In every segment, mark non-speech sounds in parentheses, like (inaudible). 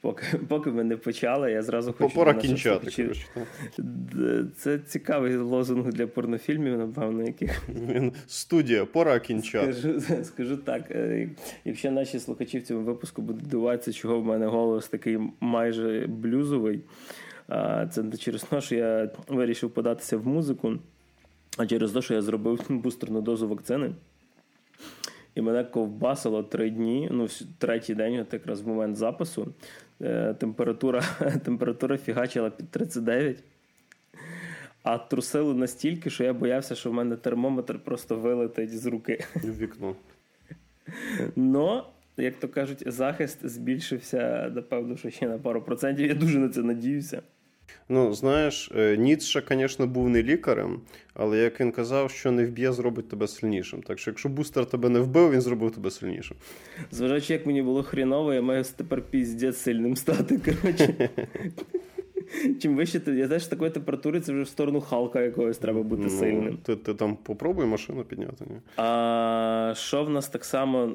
Поки поки ми не почали, я зразу хочу. Пора кінчати. коротше. Це цікавий лозунг для порнофільмів, напевно, яких. Студія, пора кінчати. Скажу (laughs) скажу так. Е, якщо наші слухачі в цьому випуску будуть дивуватися, чого в мене голос такий майже блюзовий, це не через те, що я вирішив податися в музику, а через те, що я зробив (laughs) бустерну дозу вакцини. І мене ковбасило три дні, ну, третій день, от якраз в момент запису. Е, температура (laughs) температура фігачила під 39, а трусило настільки, що я боявся, що в мене термометр просто вилетить з руки. В вікно. Но, як то кажуть, захист збільшився, напевно, що ще на пару процентів. Я дуже на це надіюся. Ну, знаєш, е, Ніцше, звісно, був не лікарем, але як він казав, що не вб'є, зробить тебе сильнішим. Так що, якщо бустер тебе не вбив, він зробив тебе сильнішим. Зважаючи, як мені було хріново, я маю тепер піздець сильним стати. коротше. (laughs) Чим вище ти, я теж такої температури, це вже в сторону Халка якогось треба бути ну, сильним. Ти ти там попробуй машину підняти. ні? А що в нас так само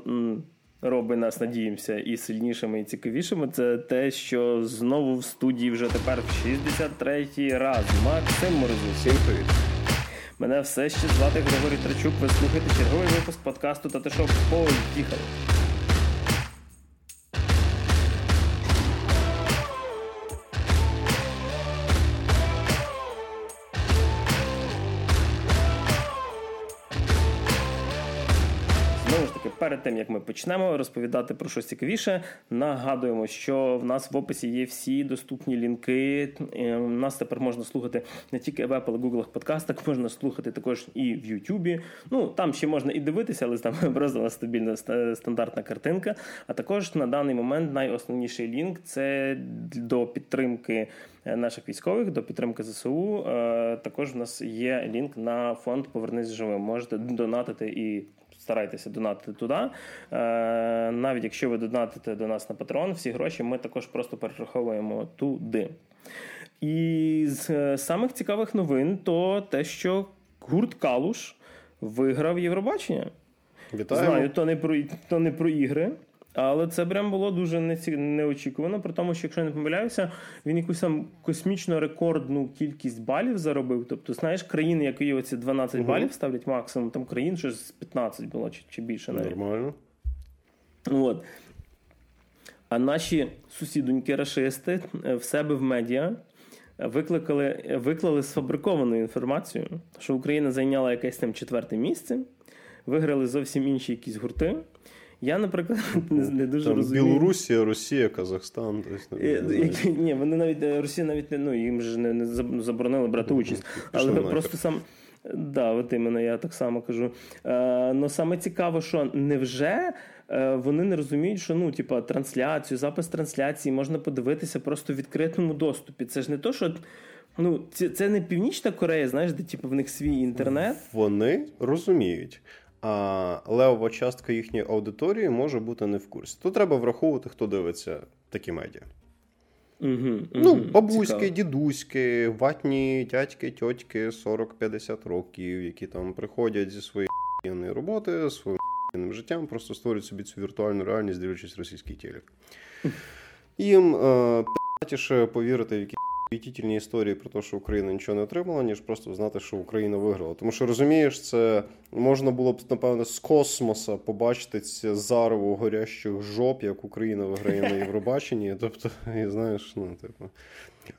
робить нас, надіємося, і сильнішими, і цікавішими, це те, що знову в студії вже тепер в 63-й раз. Максим Морозу. Всім привіт. Мене все ще звати Григорій Трачук. Ви слухаєте черговий випуск подкасту та Татишок. Поїхали! Перед тим як ми почнемо розповідати про щось цікавіше, нагадуємо, що в нас в описі є всі доступні лінки. Е, нас тепер можна слухати не тільки в Apple, Google подкастах, можна слухати також і в YouTube. Ну там ще можна і дивитися, але там (laughs) просто стабільна стандартна картинка. А також на даний момент найосновніший лінк це до підтримки. Е, наших військових до підтримки ЗСУ е, також в нас є лінк на фонд Повернись живим. Можете донатити і старайтеся донатити туди. Е, навіть якщо ви донатите до нас на Patreon, всі гроші ми також просто перераховуємо туди. І з е, самих цікавих новин то те, що гурт Калуш виграв Євробачення. Вітаю. Знаю, то не про то не про ігри. Але це прям було дуже неочікувано, при тому, що якщо я не помиляюся, він якусь там космічно рекордну кількість балів заробив. Тобто, знаєш, країни, які оці 12 угу. балів ставлять максимум, там країн щось 15 було чи, чи більше навіть. Нормально. От. А наші сусідоньки рашисти е, в себе в медіа викликали, виклали сфабриковану інформацію, що Україна зайняла якесь там четверте місце, виграли зовсім інші якісь гурти. Я, наприклад, (laughs) не, не дуже Там розумію. Білорусія, Росія, Казахстан. Е, ні, вони навіть е, Росія навіть не ну їм ж не, не заборонили брати участь. Але просто сам. Да, от іменно я так само кажу. Е, Ну саме цікаво, що невже е, вони не розуміють, що ну, типа, трансляцію, запис трансляції можна подивитися просто в відкритому доступі. Це ж не то, що. Ну, це це не Північна Корея, знаєш, де типу, в них свій інтернет. Вони розуміють а левова частка їхньої аудиторії може бути не в курсі. Тут треба враховувати, хто дивиться такі медіа. Угу, ну, бабуськи, Цікаво. дідуськи, ватні дядьки, тьотьки 40-50 років, які там приходять зі своєї роботи, своїм життям, просто створюють собі цю віртуальну реальність, дивлячись російський телек. Їм е, повірити в якісь Вітітельні історії про те, що Україна нічого не отримала, ніж просто знати, що Україна виграла. Тому що розумієш, це можна було б напевно з космоса побачити це зарву горящих жоп, як Україна виграє на Євробаченні. Тобто, і знаєш, ну типу.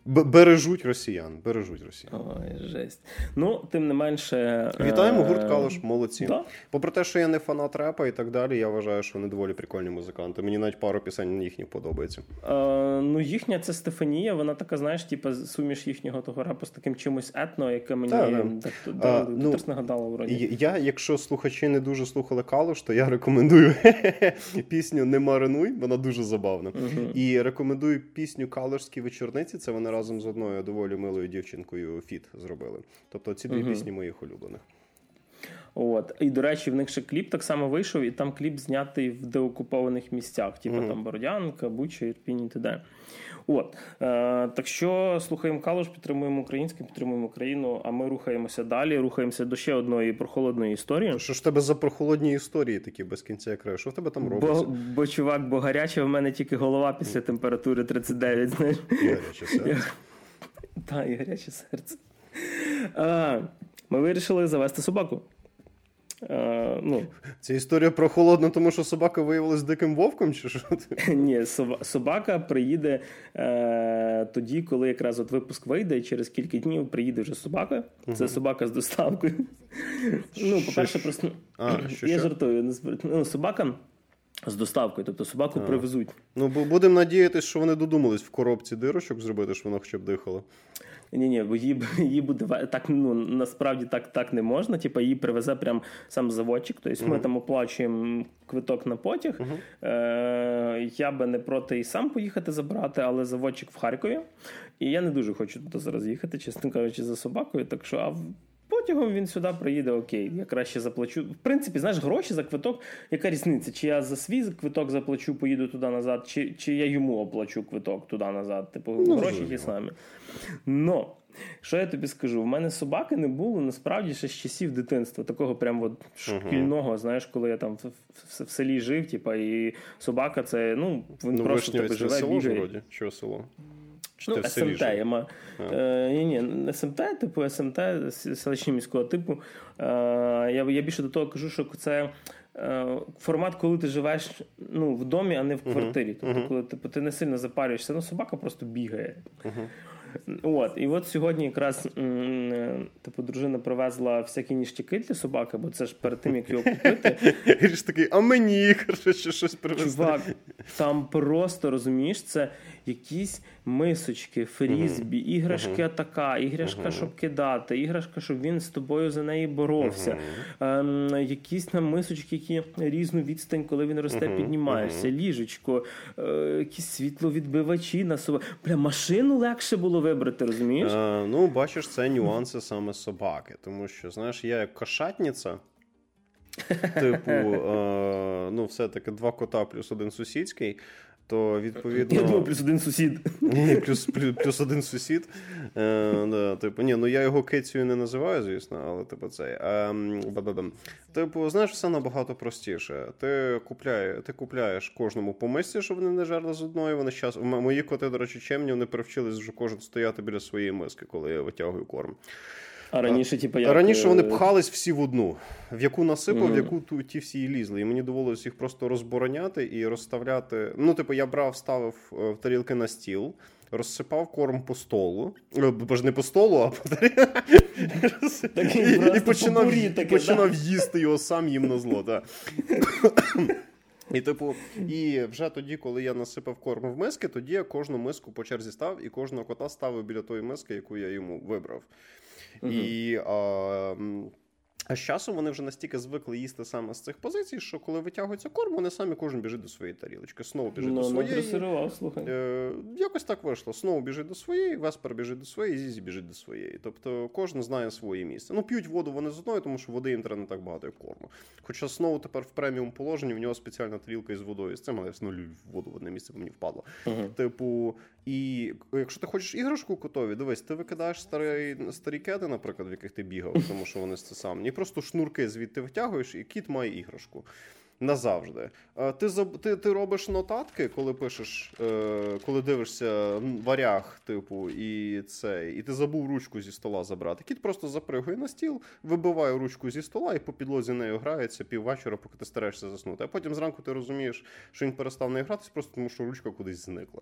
Бережуть росіян, бережуть росіян. Ой, жесть. Ну, тим не менше. Вітаємо е, гурт Калош, молодці. Да? Попри те, що я не фанат репа і так далі, я вважаю, що вони доволі прикольні музиканти. Мені навіть пару пісень їхніх подобається. Е, ну, їхня це Стефанія, вона така, знаєш, типу, суміш їхнього того репу з таким чимось етно, яке мені так, так. так а, ну, нагадало вроді. Я, якщо слухачі не дуже слухали Калош, то я рекомендую (laughs) пісню Не маринуй, вона дуже забавна. Угу. І рекомендую пісню Калошські вечорниці. Це вони разом з одною доволі милою дівчинкою фіт зробили. Тобто ці дві угу. пісні моїх улюблених. От. І, до речі, в них ще кліп так само вийшов, і там кліп знятий в деокупованих місцях, типу mm-hmm. там Бородянка, Буча, Ірпінь і т.д. От. Е, Так що слухаємо Калуш, підтримуємо українське, підтримуємо Україну, а ми рухаємося далі, рухаємося до ще одної прохолодної історії. Що ж тебе за прохолодні історії такі без кінця краю? Що в тебе там робиться? Бо, бо чувак, бо гаряче в мене тільки голова після температури 39, знаєш. І гаряче серце. Так, і гаряче серце. Ми вирішили завести собаку. Е, ну. Це історія про холодно, тому що собака виявилась диким вовком, чи що? (laughs) Ні, собака приїде е, тоді, коли якраз от випуск вийде, і через кілька днів приїде вже собака. Це собака з доставкою. (laughs) Ну, по-перше, просто а, (clears throat) що, я жартую. Ну, собака. З доставкою, тобто собаку а. привезуть. Ну, будемо надіятися, що вони додумались в коробці дирочок зробити, щоб вона хоча б дихала. Ні, ні, бо її її буде так. Ну насправді так так не можна. Типа її привезе прям сам заводчик. Тобто mm-hmm. ми там оплачуємо квиток на потяг. Mm-hmm. Е, Я би не проти і сам поїхати забрати, але заводчик в Харкові. І я не дуже хочу туди зараз їхати, чесно кажучи, за собакою. Так що, а потягом він сюди приїде, окей, я краще заплачу. В принципі, знаєш, гроші за квиток, яка різниця? Чи я за свій квиток заплачу, поїду туди назад, чи чи я йому оплачу квиток туди назад. Типу, ну, гроші ті самі. Но, що я тобі скажу? В мене собаки не було насправді ще з часів дитинства, такого прям от шкільного, uh-huh. знаєш, коли я там в, в, в селі жив, типа, і собака це, ну, він ну, просто тебе живе, село бігає. Вроді? Чого село? Ну, СМТ я маю. Е, ні, ні, СМТ, типу СМТ, селищні міського типу. Е, я я більше до того кажу, що це е, формат, коли ти живеш ну, в домі, а не в квартирі. Тобто, коли типу, ти не сильно запарюєшся, ну собака просто бігає. От, І от сьогодні якраз типу, дружина привезла всякі ніштяки для собаки, бо це ж перед тим, як його купити. (laughs) І ж такий, а мені (laughs) що щось привезти. Чувак, там просто розумієш, це якісь мисочки, фрізбі, uh-huh. іграшки uh-huh. атака, іграшка, uh-huh. щоб кидати, іграшка, щоб він з тобою за неї боровся. Ем, Якісь там мисочки, які різну відстань, коли він росте, піднімаєшся, ліжечко, е, якісь світловідбивачі на собі. Бля, машину легше було вибрати, розумієш? Е, ну, бачиш, це нюанси саме собаки, тому що, знаєш, я як кошатниця. Типу, (laughs) е, ну, все-таки два кота плюс один сусідський то відповідно. Я думав, плюс один сусід. Ні, плюс плюс, плюс один сусід. Е, да, Типу, ні, ну я його кецію не називаю, звісно, але типу цей. Е, типу, знаєш, все набагато простіше. Ти купляє, ти купляєш кожному по мисці, щоб вони не жерли з одної. Вони щас... Мої коти, до речі, чемні, вони привчились вже кожен стояти біля своєї миски, коли я витягую корм. А раніше, типу, як... раніше вони е, пхались всі в одну, в яку насипав, mm-hmm. в яку ту, ті всі і лізли. І мені доводилось їх просто розбороняти і розставляти. Ну, типу, я брав, ставив е, в тарілки на стіл. Розсипав корм по столу, е, бо ж не по столу, а по (laughs) і, і починав таке, починав да? їсти його сам їм на зло. Да. І, типу, і вже тоді, коли я насипав корм в миски, тоді я кожну миску по черзі став і кожного кота ставив біля тої миски, яку я йому вибрав. Угу. І а, а з часом вони вже настільки звикли їсти саме з цих позицій, що коли витягується корм, вони самі кожен біжить до своєї тарілочки. Знову біжить ну, до своєї. Ну, слухай. Е, Якось так вийшло. Знову біжить до своєї, Веспер біжить до своєї, Зізі біжить до своєї. Тобто кожен знає своє місце. Ну, п'ють воду вони з одної, тому що води їм треба не так багато, як корму. Хоча знову тепер в преміум положенні в нього спеціальна тарілка із водою. З цим але я все воду в одне місце мені впадло. Uh-huh. Типу, і якщо ти хочеш іграшку котові, дивись, ти викидаєш старі старі кеди, наприклад, в яких ти бігав, тому що вони це сам. І просто шнурки звідти витягуєш, і кіт має іграшку. Назавжди. Ти ти, ти робиш нотатки, коли пишеш, е, коли дивишся варяг, типу, і це, і ти забув ручку зі стола забрати. Кіт просто запригує на стіл, вибиває ручку зі стола і по підлозі нею грається піввечора, поки ти стараєшся заснути. А потім зранку ти розумієш, що він перестав нею гратись, просто тому що ручка кудись зникла.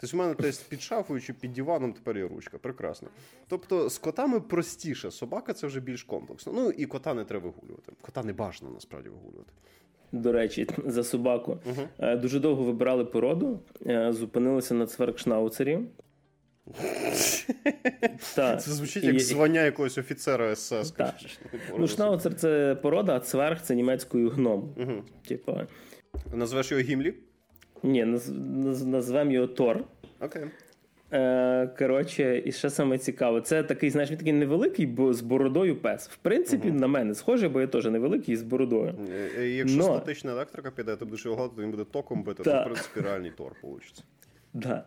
Тобто в мене десь під шафою чи під диваном тепер є ручка. Прекрасно. Тобто з котами простіше, собака це вже більш комплексно. Ну і кота не треба вигулювати. Кота не бажано насправді вигулювати. До речі, за собаку. Uh-huh. Дуже довго вибирали породу, е, зупинилися на цверкшнауцері. (laughs) Це звучить як звання якогось офіцера СС. Ну, Шнауцер це порода, а цверг це німецькою гном. Типа. Назвеш його Гімлі? Ні, назвемо його Тор. Окей. Е, коротше, і ще саме цікаво, це такий, знаєш, він такий невеликий, бо з бородою пес. В принципі, uh-huh. на мене схоже, бо я теж невеликий і з бородою. Якщо Но... статична електрика піде, то будеш його гладити, він буде током бити, то в принципі реальний тор вийде. Да.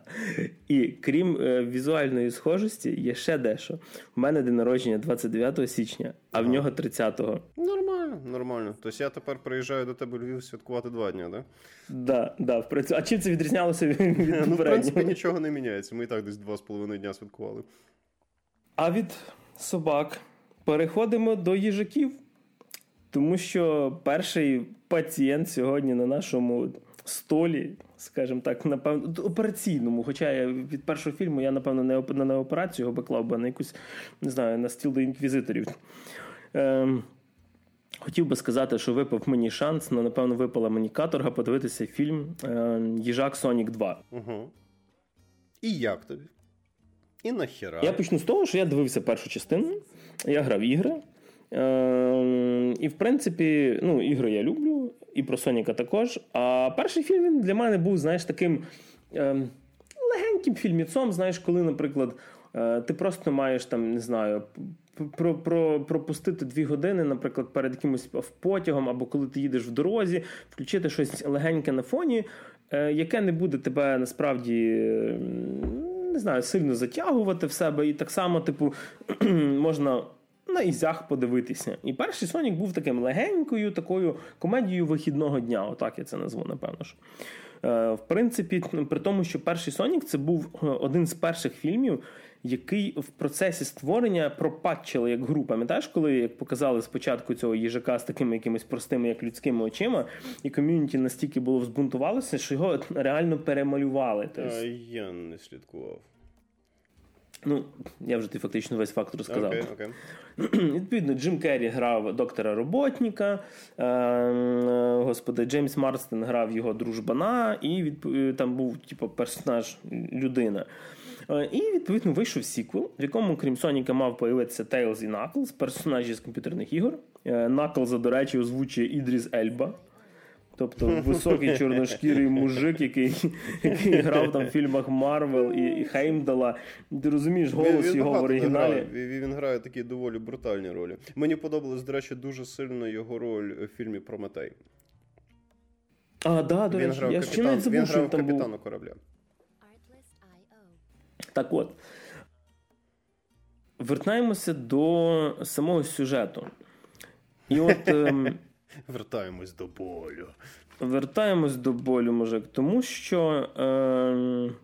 І крім е, візуальної схожості, є ще дещо. У мене день народження 29 січня, а ага. в нього 30-го. Нормально, нормально. Тобто я тепер приїжджаю до тебе в Львів святкувати два дні, так? Да, да, в принципі. А чим це відрізнялося від Ну, в принципі, нічого не міняється. Ми і так десь два з половиною дня святкували. А від собак переходимо до їжаків, тому що перший пацієнт сьогодні на нашому столі, скажімо так, напевно, операційному. Хоча я від першого фільму я, напевно, не на операцію його беклав, би на якусь, не знаю, на стіл до інквізиторів. Ем, Хотів би сказати, що випав мені шанс, але, напевно, випала мені каторга подивитися фільм е, Їжак Сонік 2. Угу. І як тобі? І нахера? Я почну з того, що я дивився першу частину, я грав ігри. Е, І, в принципі, ну, ігри я люблю, і про Соніка також. А перший фільм він для мене був, знаєш, таким е, легеньким фільміцом, знаєш, коли, наприклад, е, ти просто маєш там, не знаю, про, про, пропустити дві години, наприклад, перед якимось потягом, або коли ти їдеш в дорозі, включити щось легеньке на фоні, е, яке не буде тебе насправді. Не знаю, сильно затягувати в себе, і так само, типу, (clears throat) можна на ізях подивитися. І перший Сонік був таким легенькою, такою комедією вихідного дня. Отак я це назву, напевно. ж. Е, в принципі, при тому, що перший Сонік це був е, один з перших фільмів, який в процесі створення пропатчили як гру. Пам'ятаєш, коли як показали спочатку цього їжака з такими якимись простими, як людськими очима, і ком'юніті настільки було взбунтувалося, що його реально перемалювали. Тобто... Я не слідкував. Ну, я вже ти фактично весь факт розказав. Okay, (clears throat) okay. Відповідно, Джим Керрі грав доктора роботника, е, господи, Джеймс Марстен грав його дружбана, і відп... там був типу, персонаж людина. Е, і відповідно вийшов сіквел, в якому, крім Соніка, мав появитися Тейлз і Наклз, персонажі з комп'ютерних ігор. Е, Наклза, до речі, озвучує Ідріс Ельба. Тобто високий чорношкірий мужик, який який грав там в фільмах Марвел і, і Хеймдала. Ти розумієш голос він, він його в оригіналі. Він, він грає такі доволі брутальні ролі. Мені подобалась, до речі, дуже сильно його роль в фільмі Прометей. А, да, до речі, я ще не забув, що він там капітану був. корабля. Так от. Вертаємося до самого сюжету. І от. Ем... Вертаємось до болю. Вертаємось до болю, мужик. Тому що. Ем...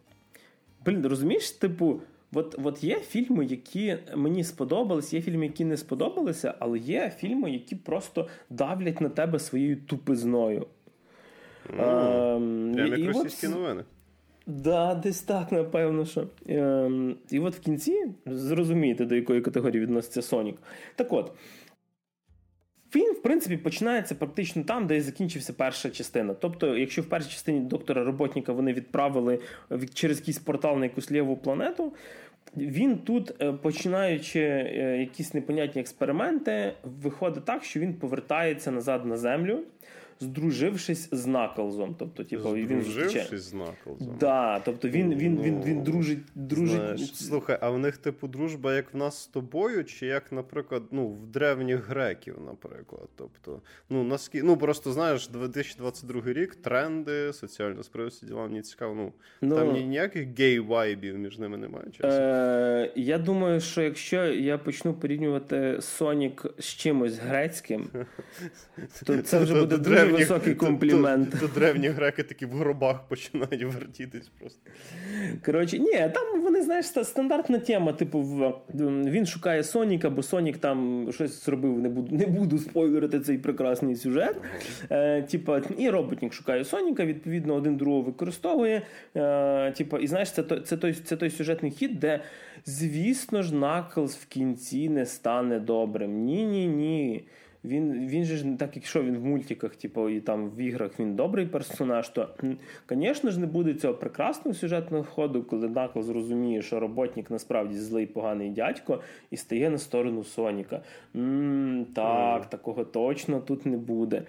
Блін, розумієш, типу. От от є фільми, які мені сподобались, є фільми, які не сподобалися, але є фільми, які просто давлять на тебе своєю тупизною. Прямо як російські новини. Да, десь так, напевно. що. Ем, І от в кінці зрозумієте, до якої категорії відноситься Сонік. Так от. Фільм, в принципі, починається практично там, де і закінчився перша частина. Тобто, якщо в першій частині доктора Роботника вони відправили через якийсь портал на якусь ліву планету, він тут, е, починаючи е, якісь непонятні експерименти, виходить так, що він повертається назад на землю здружившись з Наклзом. Тобто, типу, він Здружившись з Наклзом? Да, тобто він він, він, він, ну, дружить. дружить... Знаєш, слухай, а в них, типу, дружба, як в нас з тобою, чи як, наприклад, ну, в древніх греків, наприклад. Тобто, ну, наскільки, ну просто знаєш, 2022 рік, тренди, соціальна справедливість, діла мені цікаво. Ну, ну там ніяких гей-вайбів між ними немає. Е, Я думаю, що якщо я почну порівнювати Сонік з чимось грецьким, то це вже буде дуже високий комплімент. То, то, то древні греки такі в гробах починають вертітись просто. Коротше, ні, там вони, знаєш, стандартна тема. Типу, він шукає Соніка, бо Сонік там щось зробив, не буду не буду спойлерити цей прекрасний сюжет. Е, Типа, і роботник шукає Соніка, відповідно, один другого використовує. Е, Типа, і знаєш, це той, це той, це той сюжетний хід, де, звісно ж, Наклз в кінці не стане добрим. Ні-ні ні. Він він же ж так, якщо він в мультиках, типу, і там в іграх він добрий персонаж, то, звісно ж, не буде цього прекрасного сюжетного ходу, коли Накл зрозуміє, що роботник насправді злий поганий дядько і стає на сторону Соніка. М-м, Так, mm. такого точно тут не буде.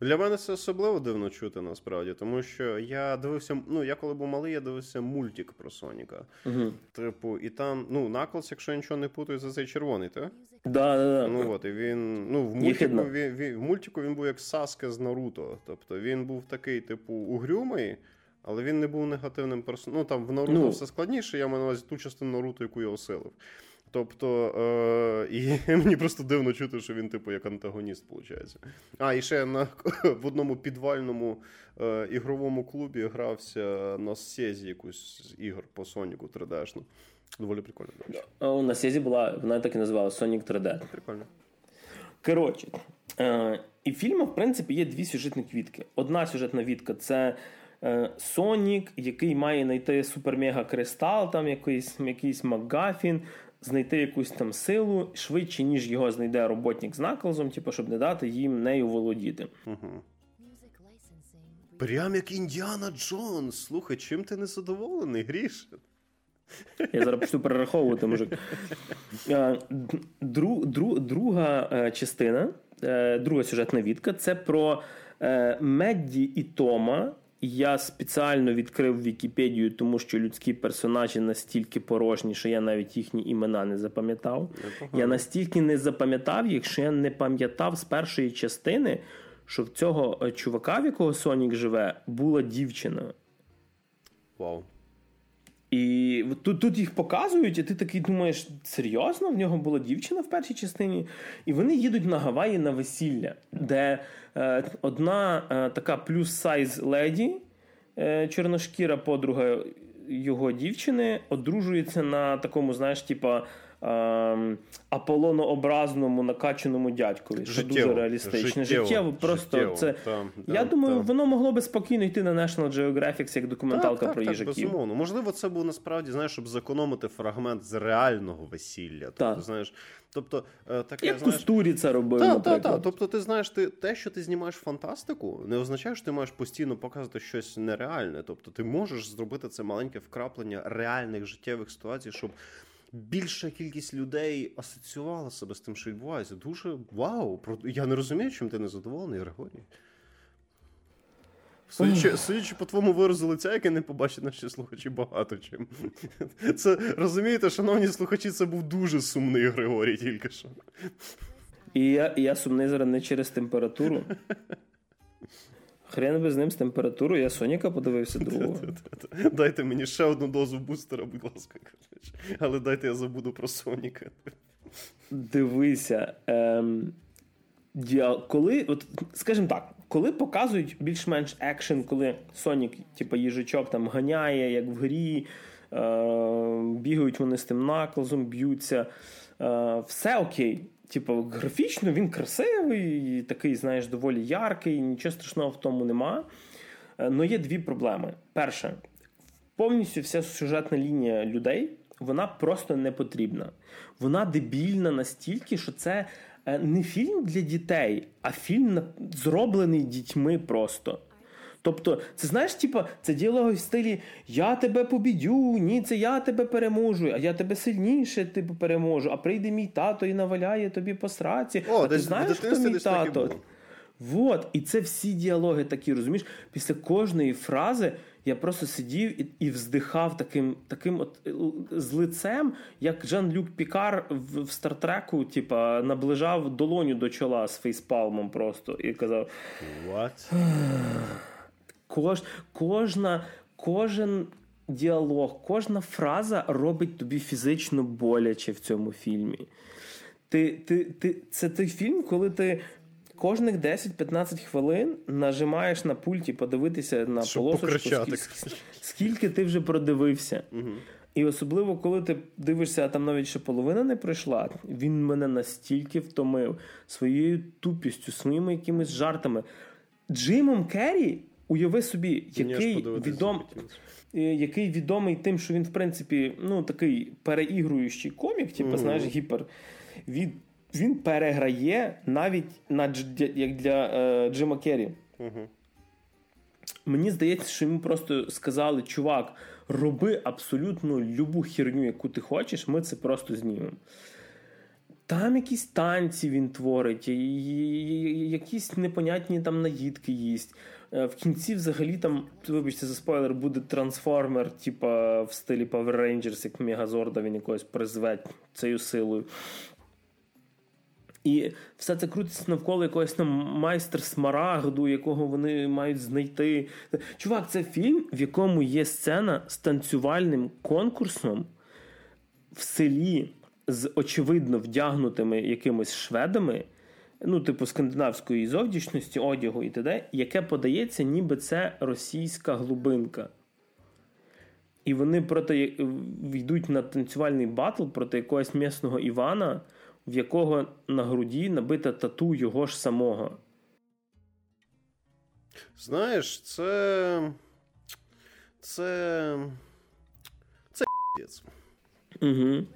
Для мене це особливо дивно чути насправді, тому що я дивився, ну я коли був малий, я дивився мультик про Соніка. Угу. Типу, і там, ну, Наклз, якщо нічого не путаю, за цей червоний, так? Да, да, да. Ну от, і він. Ну, в мультику він, він, в мультику він був як Саске з Наруто. Тобто він був такий, типу, угрюмий, але він не був негативним персонажем. Ну там в Наруто ну, все складніше, я маю на увазі ту частину Наруто, яку я осилив. Тобто, е, (laughs) і мені просто дивно чути, що він, типу, як антагоніст, виходить. А, і ще на, (laughs) в одному підвальному е, ігровому клубі грався на Сезі якусь з ігор по Соніку 3D-шну. Доволі прикольно. О, на Сезі була, вона так і називалася Sonic 3D. Прикольно. Коротше, е, і в фільму, в принципі, є дві сюжетні квітки. Одна сюжетна квітка це. Е, Сонік, який має знайти супермега кристал, там якийсь якийсь Макгафін, знайти якусь там силу швидше, ніж його знайде роботник з наклзом, типу, щоб не дати їм нею володіти. Угу. Прям як Індіана Джонс. Слухай, чим ти не задоволений, Гріш? Я зараз почну перераховувати, мужик. Е, дру, дру, друга е, частина, друга сюжетна відка це про Медді і Тома, я спеціально відкрив Вікіпедію, тому що людські персонажі настільки порожні, що я навіть їхні імена не запам'ятав. Я настільки не запам'ятав їх, що я не пам'ятав з першої частини, що в цього е, чувака, в якого Сонік живе, була дівчина. Вау. І тут тут їх показують, і ти такий думаєш, серйозно? В нього була дівчина в першій частині. І вони їдуть на Гаваї на весілля, де е, одна е, така плюс-сайз леді, е, чорношкіра подруга його дівчини, одружується на такому, знаєш, типа ем, аполлонообразному накачаному дядькові. Що дуже реалістичне. Життєво, життєво просто життєво, це. Там, я там, думаю, там. воно могло би спокійно йти на National Geographic як документалка так, про так, їжаків. Так, безумовно. Можливо, це був насправді, знаєш, щоб зекономити фрагмент з реального весілля. Тобто, знаєш, Тобто, е, таке, Як знаєш... Кустурі це робив, та, наприклад. Та, та. Тобто, ти знаєш, ти те, що ти знімаєш фантастику, не означає, що ти маєш постійно показувати щось нереальне. Тобто, ти можеш зробити це маленьке вкраплення реальних життєвих ситуацій, щоб більша кількість людей асоціювала себе з тим, що відбувається. Дуже вау! Я не розумію, чим ти не задоволений, Григорій. Судячи, судячи по твоєму виразу лиця, яке не побачить наші слухачі багато чим. (laughs) Це розумієте, шановні слухачі, це був дуже сумний Григорій тільки що. І я і я сумний зараз не через температуру. (laughs) Хрен би з ним з температурою, я Соніка подивився (laughs) другого. Дайте мені ще одну дозу бустера, будь ласка. Але дайте я забуду про Соніка. Дивися. Ем, коли, от, скажімо так, коли показують більш-менш екшен, коли Сонік, типу, їжачок там ганяє, як в грі, е, бігають вони з тим наклзом, б'ються, е, все окей. Типу, графічно він красивий, такий, знаєш, доволі яркий, нічого страшного в тому нема. Але є дві проблеми. Перше, повністю вся сюжетна лінія людей вона просто не потрібна. Вона дебільна настільки, що це е, не фільм для дітей, а фільм зроблений дітьми просто. Тобто, це знаєш, типа, це діалоги в стилі Я тебе побідю, ні, це я тебе переможу, а я тебе сильніше типу, переможу, а прийде мій тато і наваляє тобі по сраці. О, а ти знаєш, хто мій тато? Вот, і це всі діалоги такі, розумієш, після кожної фрази я просто сидів і і вздихав таким таким от е, з лицем, як Жан-Люк Пікар в, в Стартреку, типа, наближав долоню до чола з фейспалмом просто і казав: What? Кож, кожна, Кожен діалог, кожна фраза робить тобі фізично боляче в цьому фільмі. Ти, ти, ти, Це той фільм, коли ти кожних 10-15 хвилин нажимаєш на пульті подивитися на Щоб полосочку, скільки, скільки ти вже продивився. Угу. І особливо, коли ти дивишся, а там навіть ще половина не пройшла, він мене настільки втомив своєю тупістю, своїми якимись жартами. Джимом Керрі, уяви собі, який відом, е, який відомий тим, що він, в принципі, ну такий переігруючий комік, типу, угу. знаєш, гіпер. Від він переграє навіть на як для е, Джима Керрі. Угу. Мені здається, що йому просто сказали: чувак, роби абсолютно любу херню, яку ти хочеш, ми це просто знімемо. Там якісь танці він творить, якісь непонятні там наїдки їсть. Е, в кінці, взагалі, там, вибачте, за спойлер, буде трансформер, типа в стилі Power Rangers, як Мегазорда він якось призве цією силою. І все це крутиться навколо якогось там майстер смарагду, якого вони мають знайти. Чувак, це фільм, в якому є сцена з танцювальним конкурсом в селі з очевидно вдягнутими якимось шведами, ну, типу скандинавської зовнішності, одягу і т.д., яке подається, ніби це російська глубинка. І вони проти йдуть на танцювальний батл проти якогось місного Івана, в якого на груді набита тату його ж самого. Знаєш, це. Це. Це. Угу.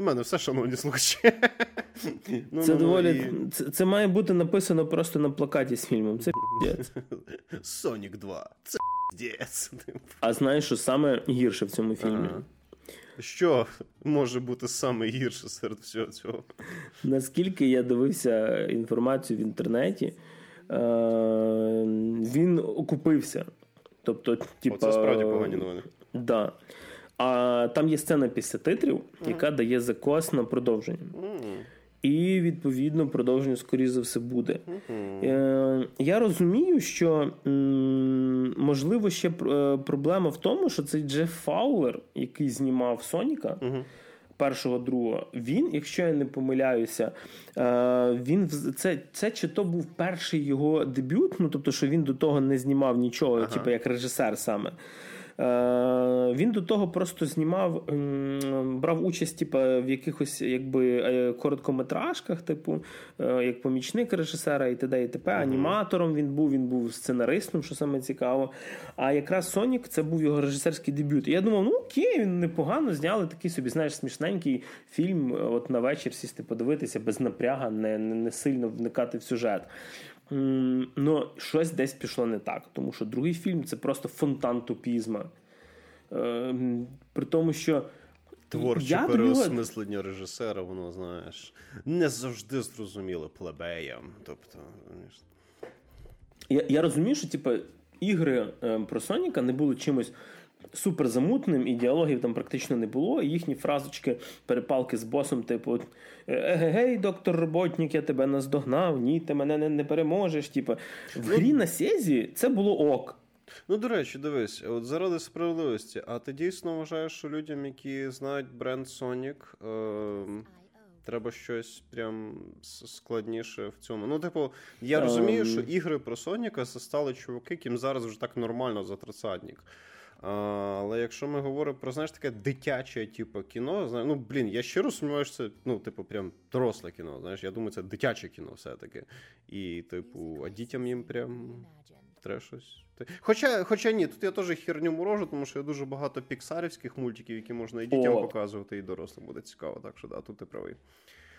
У мене все, шановні слухачі. (laughs) Ну, це ну, доволі. І... Це, це має бути написано просто на плакаті з фільмом. Це піздець. (laughs) Сонік 2. Це піздець. А знаєш, що саме гірше в цьому фільмі? Ага. Що може бути саме гірше серед всього цього? Наскільки я дивився інформацію в інтернеті, е- він окупився. Тобто, типа, Оце справді погані новини. Да. А там є сцена після титрів, яка дає закос на продовження. І, відповідно, продовження, скоріше за все, буде. Mm-hmm. Е, Я розумію, що можливо ще е, проблема в тому, що цей Джеф Фаулер, який знімав Соніка. Mm-hmm. Першого другого, він, якщо я не помиляюся, е, він це це чи то був перший його дебют, ну тобто, що він до того не знімав нічого, ага. типу як режисер саме. Е, він до того просто знімав, брав участь типу, в якихось якби е, короткометражках, типу, е, як помічник режисера і т.д. і т.п. Аніматором він був, він був сценаристом, що саме цікаво. А якраз Сонік це був його режисерський дебют. І я думав, ну окей, він непогано зняли такий собі, знаєш, смішненький фільм. От на вечір сісти подивитися без напряга, не, не, не сильно вникати в сюжет. Ну, щось десь пішло не так, тому що другий фільм це просто фонтан тупізма. Е, при тому, що. Творче переосмислення його... режисера, воно, знаєш, не завжди зрозуміло плебеям. Тобто, Я я розумію, що типу, ігри е, про Соніка не були чимось суперзамутним, і діалогів там практично не було. І їхні фразочки, перепалки з босом, типу, Егегей, доктор роботник, я тебе наздогнав, ні, ти мене не, не переможеш. Типу, в ну, грі на Сєзі це було ок. Ну, до речі, дивись, от заради справедливості, а ти дійсно вважаєш, що людям, які знають бренд Sonic, е- треба щось прям складніше в цьому. Ну, типу, я розумію, що ігри про Соніка стали чуваки, яким зараз вже так нормально за тридцятник. Але якщо ми говоримо про знаєш таке дитяче, типу, кіно, ну блін, я щиро сумніваюся, це ну, типу, прям доросле кіно. Знаєш, я думаю, це дитяче кіно все-таки. І, типу, а дітям їм прям треба щось. Хоча хоча ні, тут я теж херню морожу, тому що є дуже багато піксарівських мультиків, які можна і дітям О. показувати, і дорослим буде цікаво. Так що да, тут ти правий.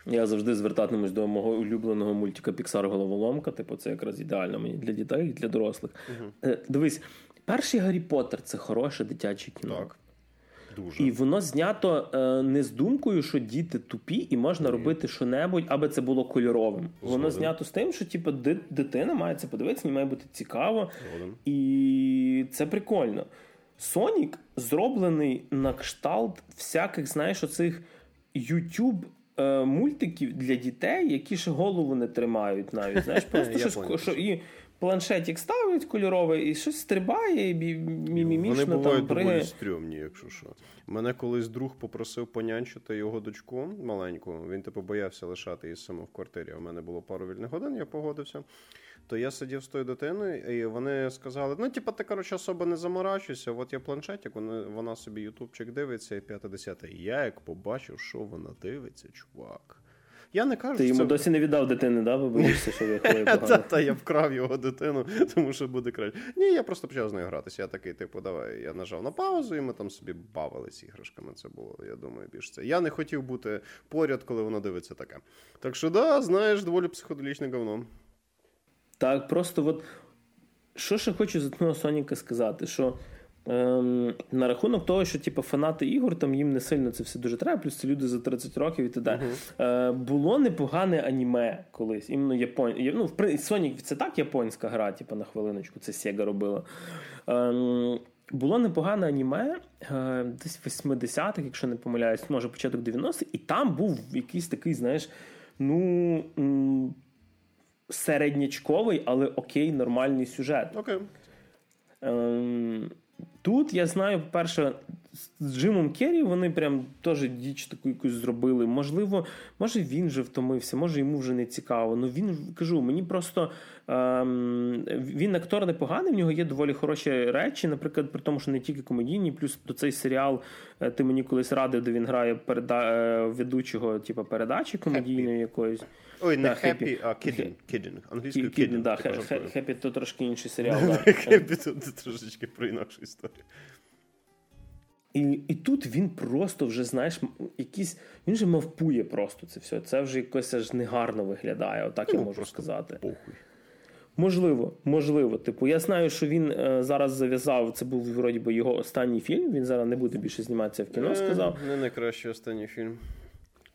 Я завжди звертатимусь до мого улюбленого мультика Піксар Головоломка. Типу, це якраз ідеально мені для дітей і для дорослих. Угу. Дивись, перший Гаррі Поттер» – це хороше дитяче кіно. Так. Дуже. І воно знято е, не з думкою, що діти тупі, і можна Ні. робити що-небудь, аби це було кольоровим. Згоден. Воно знято з тим, що типу, дитина має це подивитися, має бути цікаво. Згоден. І це прикольно. Сонік зроблений на кшталт всяких, знаєш, оцих YouTube е, мультиків для дітей, які ще голову не тримають навіть. Знаєш, (laughs) просто що, що і планшетик ставить кольоровий і щось стрибає, і мімімішно Вони бувають там доволі стрьомні, якщо що. Мене колись друг попросив понянчити його дочку маленьку. Він типу боявся лишати її саме в квартирі. У мене було пару вільних годин, я погодився. То я сидів з тою дитиною, і вони сказали: ну, типу, ти коротше особо не заморачуйся, от є планшетик, вона, вона собі ютубчик дивиться, і п'яте десяте. Я як побачив, що вона дивиться, чувак. Я не кажу, Ти йому це... досі не віддав дитини, да? Ви боїшся, що виходить (laughs) Та, та я вкрав його дитину, (laughs) тому що буде краще. Ні, я просто почав з нею гратися. Я такий, типу, давай. Я нажав на паузу, і ми там собі бавились іграшками. Це було, я думаю, більш це. Я не хотів бути поряд, коли вона дивиться таке. Так що, да, знаєш, доволі психоделічне говно. Так, просто от що ще хочу за того Соніка сказати, що Ем, на рахунок того, що типу, фанати ігор там їм не сильно це все дуже треба, плюс це люди за 30 років і т.д. Uh-huh. Е, було непогане аніме колись. Іменно япон... Ну, в Sonic це так японська гра, типу, на хвилиночку, це Sega робила. Ем, було непогане аніме е, десь в 80-х, якщо не помиляюсь, може початок 90-х, і там був якийсь такий, знаєш, ну. Середнячковий, але окей, нормальний сюжет. Окей. Ем, Тут я знаю, по-перше, з Джимом Керрі вони прям теж діч таку якусь зробили. Можливо, може він вже втомився, може йому вже не цікаво. Ну він кажу, мені просто ем, він актор непоганий, в нього є доволі хороші речі. Наприклад, при тому, що не тільки комедійні, плюс до цей серіал е, ти мені колись радив, де він грає переда... Е, ведучого, типу, передачі комедійної якоїсь. Ой, не Happy, а Kidding. Kidding. Англійською Kidding. Happy то трошки інший серіал. (laughs) Happy то трошечки про інакшу історію. І і тут він просто вже, знаєш, якийсь. Він же мавпує просто це все. Це вже якось аж негарно виглядає, отак ну, я можу сказати. Похуй. Можливо, можливо. Типу, я знаю, що він е, зараз зав'язав. Це був вроді би його останній фільм. Він зараз не буде більше зніматися в кіно. Е, сказав. Не найкращий останній фільм.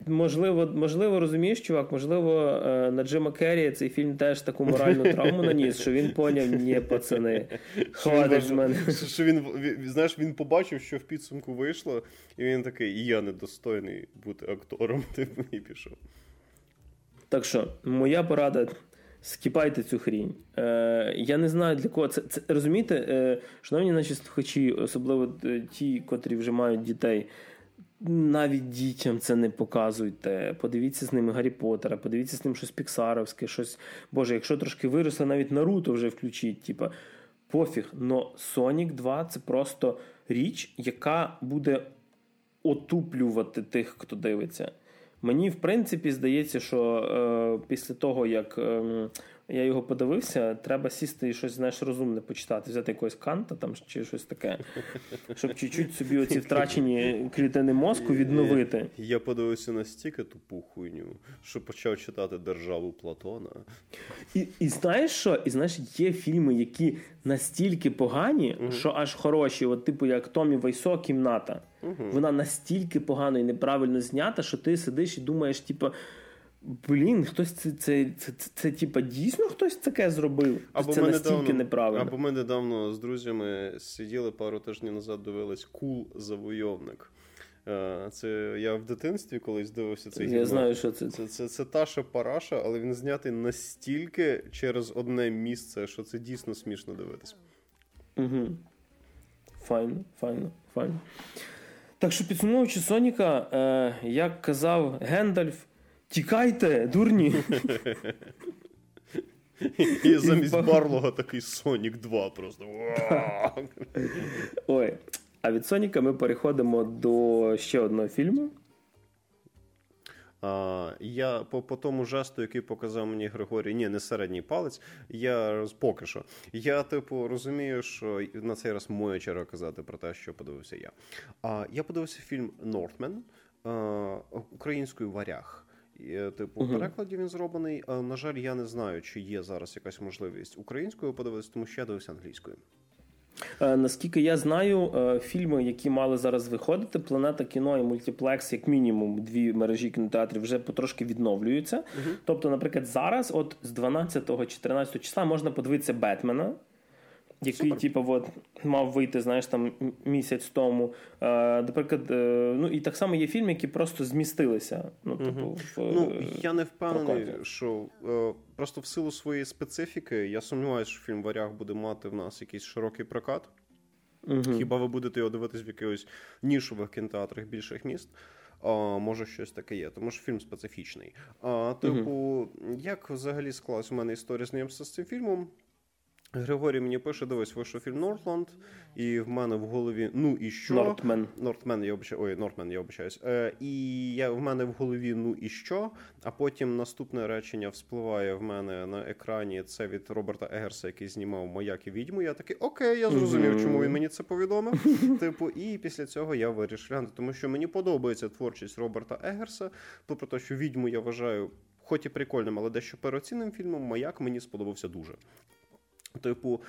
Можливо, можливо, розумієш, чувак, можливо, е, на Джима Керрі цей фільм теж таку моральну травму наніс, що він поняв, ні, пацани, хватить з мене. (laughs) Що він, знаєш, він побачив, що в підсумку вийшло, і він такий, і я недостойний бути актором, (laughs) типу, і пішов. Так що, моя порада. Скіпайте цю хрінь. Е, Я не знаю для кого це. це розумієте, е, шановні наші слухачі, особливо ті, котрі вже мають дітей навіть дітям це не показуйте. Подивіться з ними Гаррі Поттера, подивіться з ним щось Піксаровське, щось. Боже, якщо трошки виросли, навіть Наруто вже включіть. Типа, пофіг. Но Sonic 2 це просто річ, яка буде отуплювати тих, хто дивиться. Мені, в принципі, здається, що е, після того, як е, я його подивився, треба сісти і щось знаєш, розумне почитати, взяти якогось канта там чи щось таке, щоб чуть-чуть собі оці втрачені клітини мозку відновити. Я подивився настільки тупу хуйню, що почав читати державу Платона. І і знаєш що? І знаєш, є фільми, які настільки погані, угу. що аж хороші, от типу як Томі Вайсо, кімната. Угу. Вона настільки погано і неправильно знята, що ти сидиш і думаєш, типу. Блін, хтось це це, це, це, це типа дійсно хтось таке зробив. Або це настільки недавно, неправильно. Або ми недавно з друзями сиділи пару тижнів назад, дивились кул завойовник. Е, це я в дитинстві колись дивився цей фільм. Я знаю, що це. Це, це, це Таша Параша, але він знятий настільки через одне місце, що це дійсно смішно дивитись. Угу. Файно, файно, файно. Так що, підсумовуючи Соніка, е, як казав Гендальф. Тікайте, дурні. І замість Барлога такий Сонік 2 просто. Ой. А від Соніка ми переходимо до ще одного фільму. А, Я по по тому жесту, який показав мені Григорій, ні, не середній палець. Я поки що. Я, типу, розумію, що на цей раз моя черга казати про те, що подивився я. А я подивився фільм Нортмен українською варях. Е, типу, в перекладі він зроблений. На жаль, я не знаю, чи є зараз якась можливість українською подивитися, тому що я дивився англійською. Е, наскільки я знаю, е, фільми, які мали зараз виходити, планета кіно і мультиплекс, як мінімум, дві мережі кінотеатрів вже потрошки відновлюються. uh Тобто, наприклад, зараз, от з 12 чи 13 числа, можна подивитися Бетмена який, типу, от, мав вийти, знаєш, там місяць тому. Е, Наприклад, е, ну і так само є фільми, які просто змістилися. Ну, типу, в, ну я не впевнений, прокаті. що е, просто в силу своєї специфіки я сумніваюся, що фільм Варяг буде мати в нас якийсь широкий прокат. Угу. Хіба ви будете його дивитись в якихось нішових кінотеатрах більших міст? А, Може, щось таке є, тому що фільм специфічний. А, Типу, uh як взагалі склалась у мене історія знайомства з цим фільмом? Григорій мені пише, дивись, вийшов фільм Northland, і в мене в голові ну і що? Northman. Northman, я обичаю, ой, Northman, я обичаюсь. Е, І я в мене в голові ну і що? А потім наступне речення вспливає в мене на екрані. Це від Роберта Еггерса, який знімав Маяк і відьму. Я такий, окей, я зрозумів, mm-hmm. чому він мені це повідомив. (laughs) Типу, і після цього я вирішив глянути, тому що мені подобається творчість Роберта Еггерса. Попри те, що відьму я вважаю. Хоч і прикольним, але дещо переоцінним фільмом, маяк мені сподобався дуже. Типу,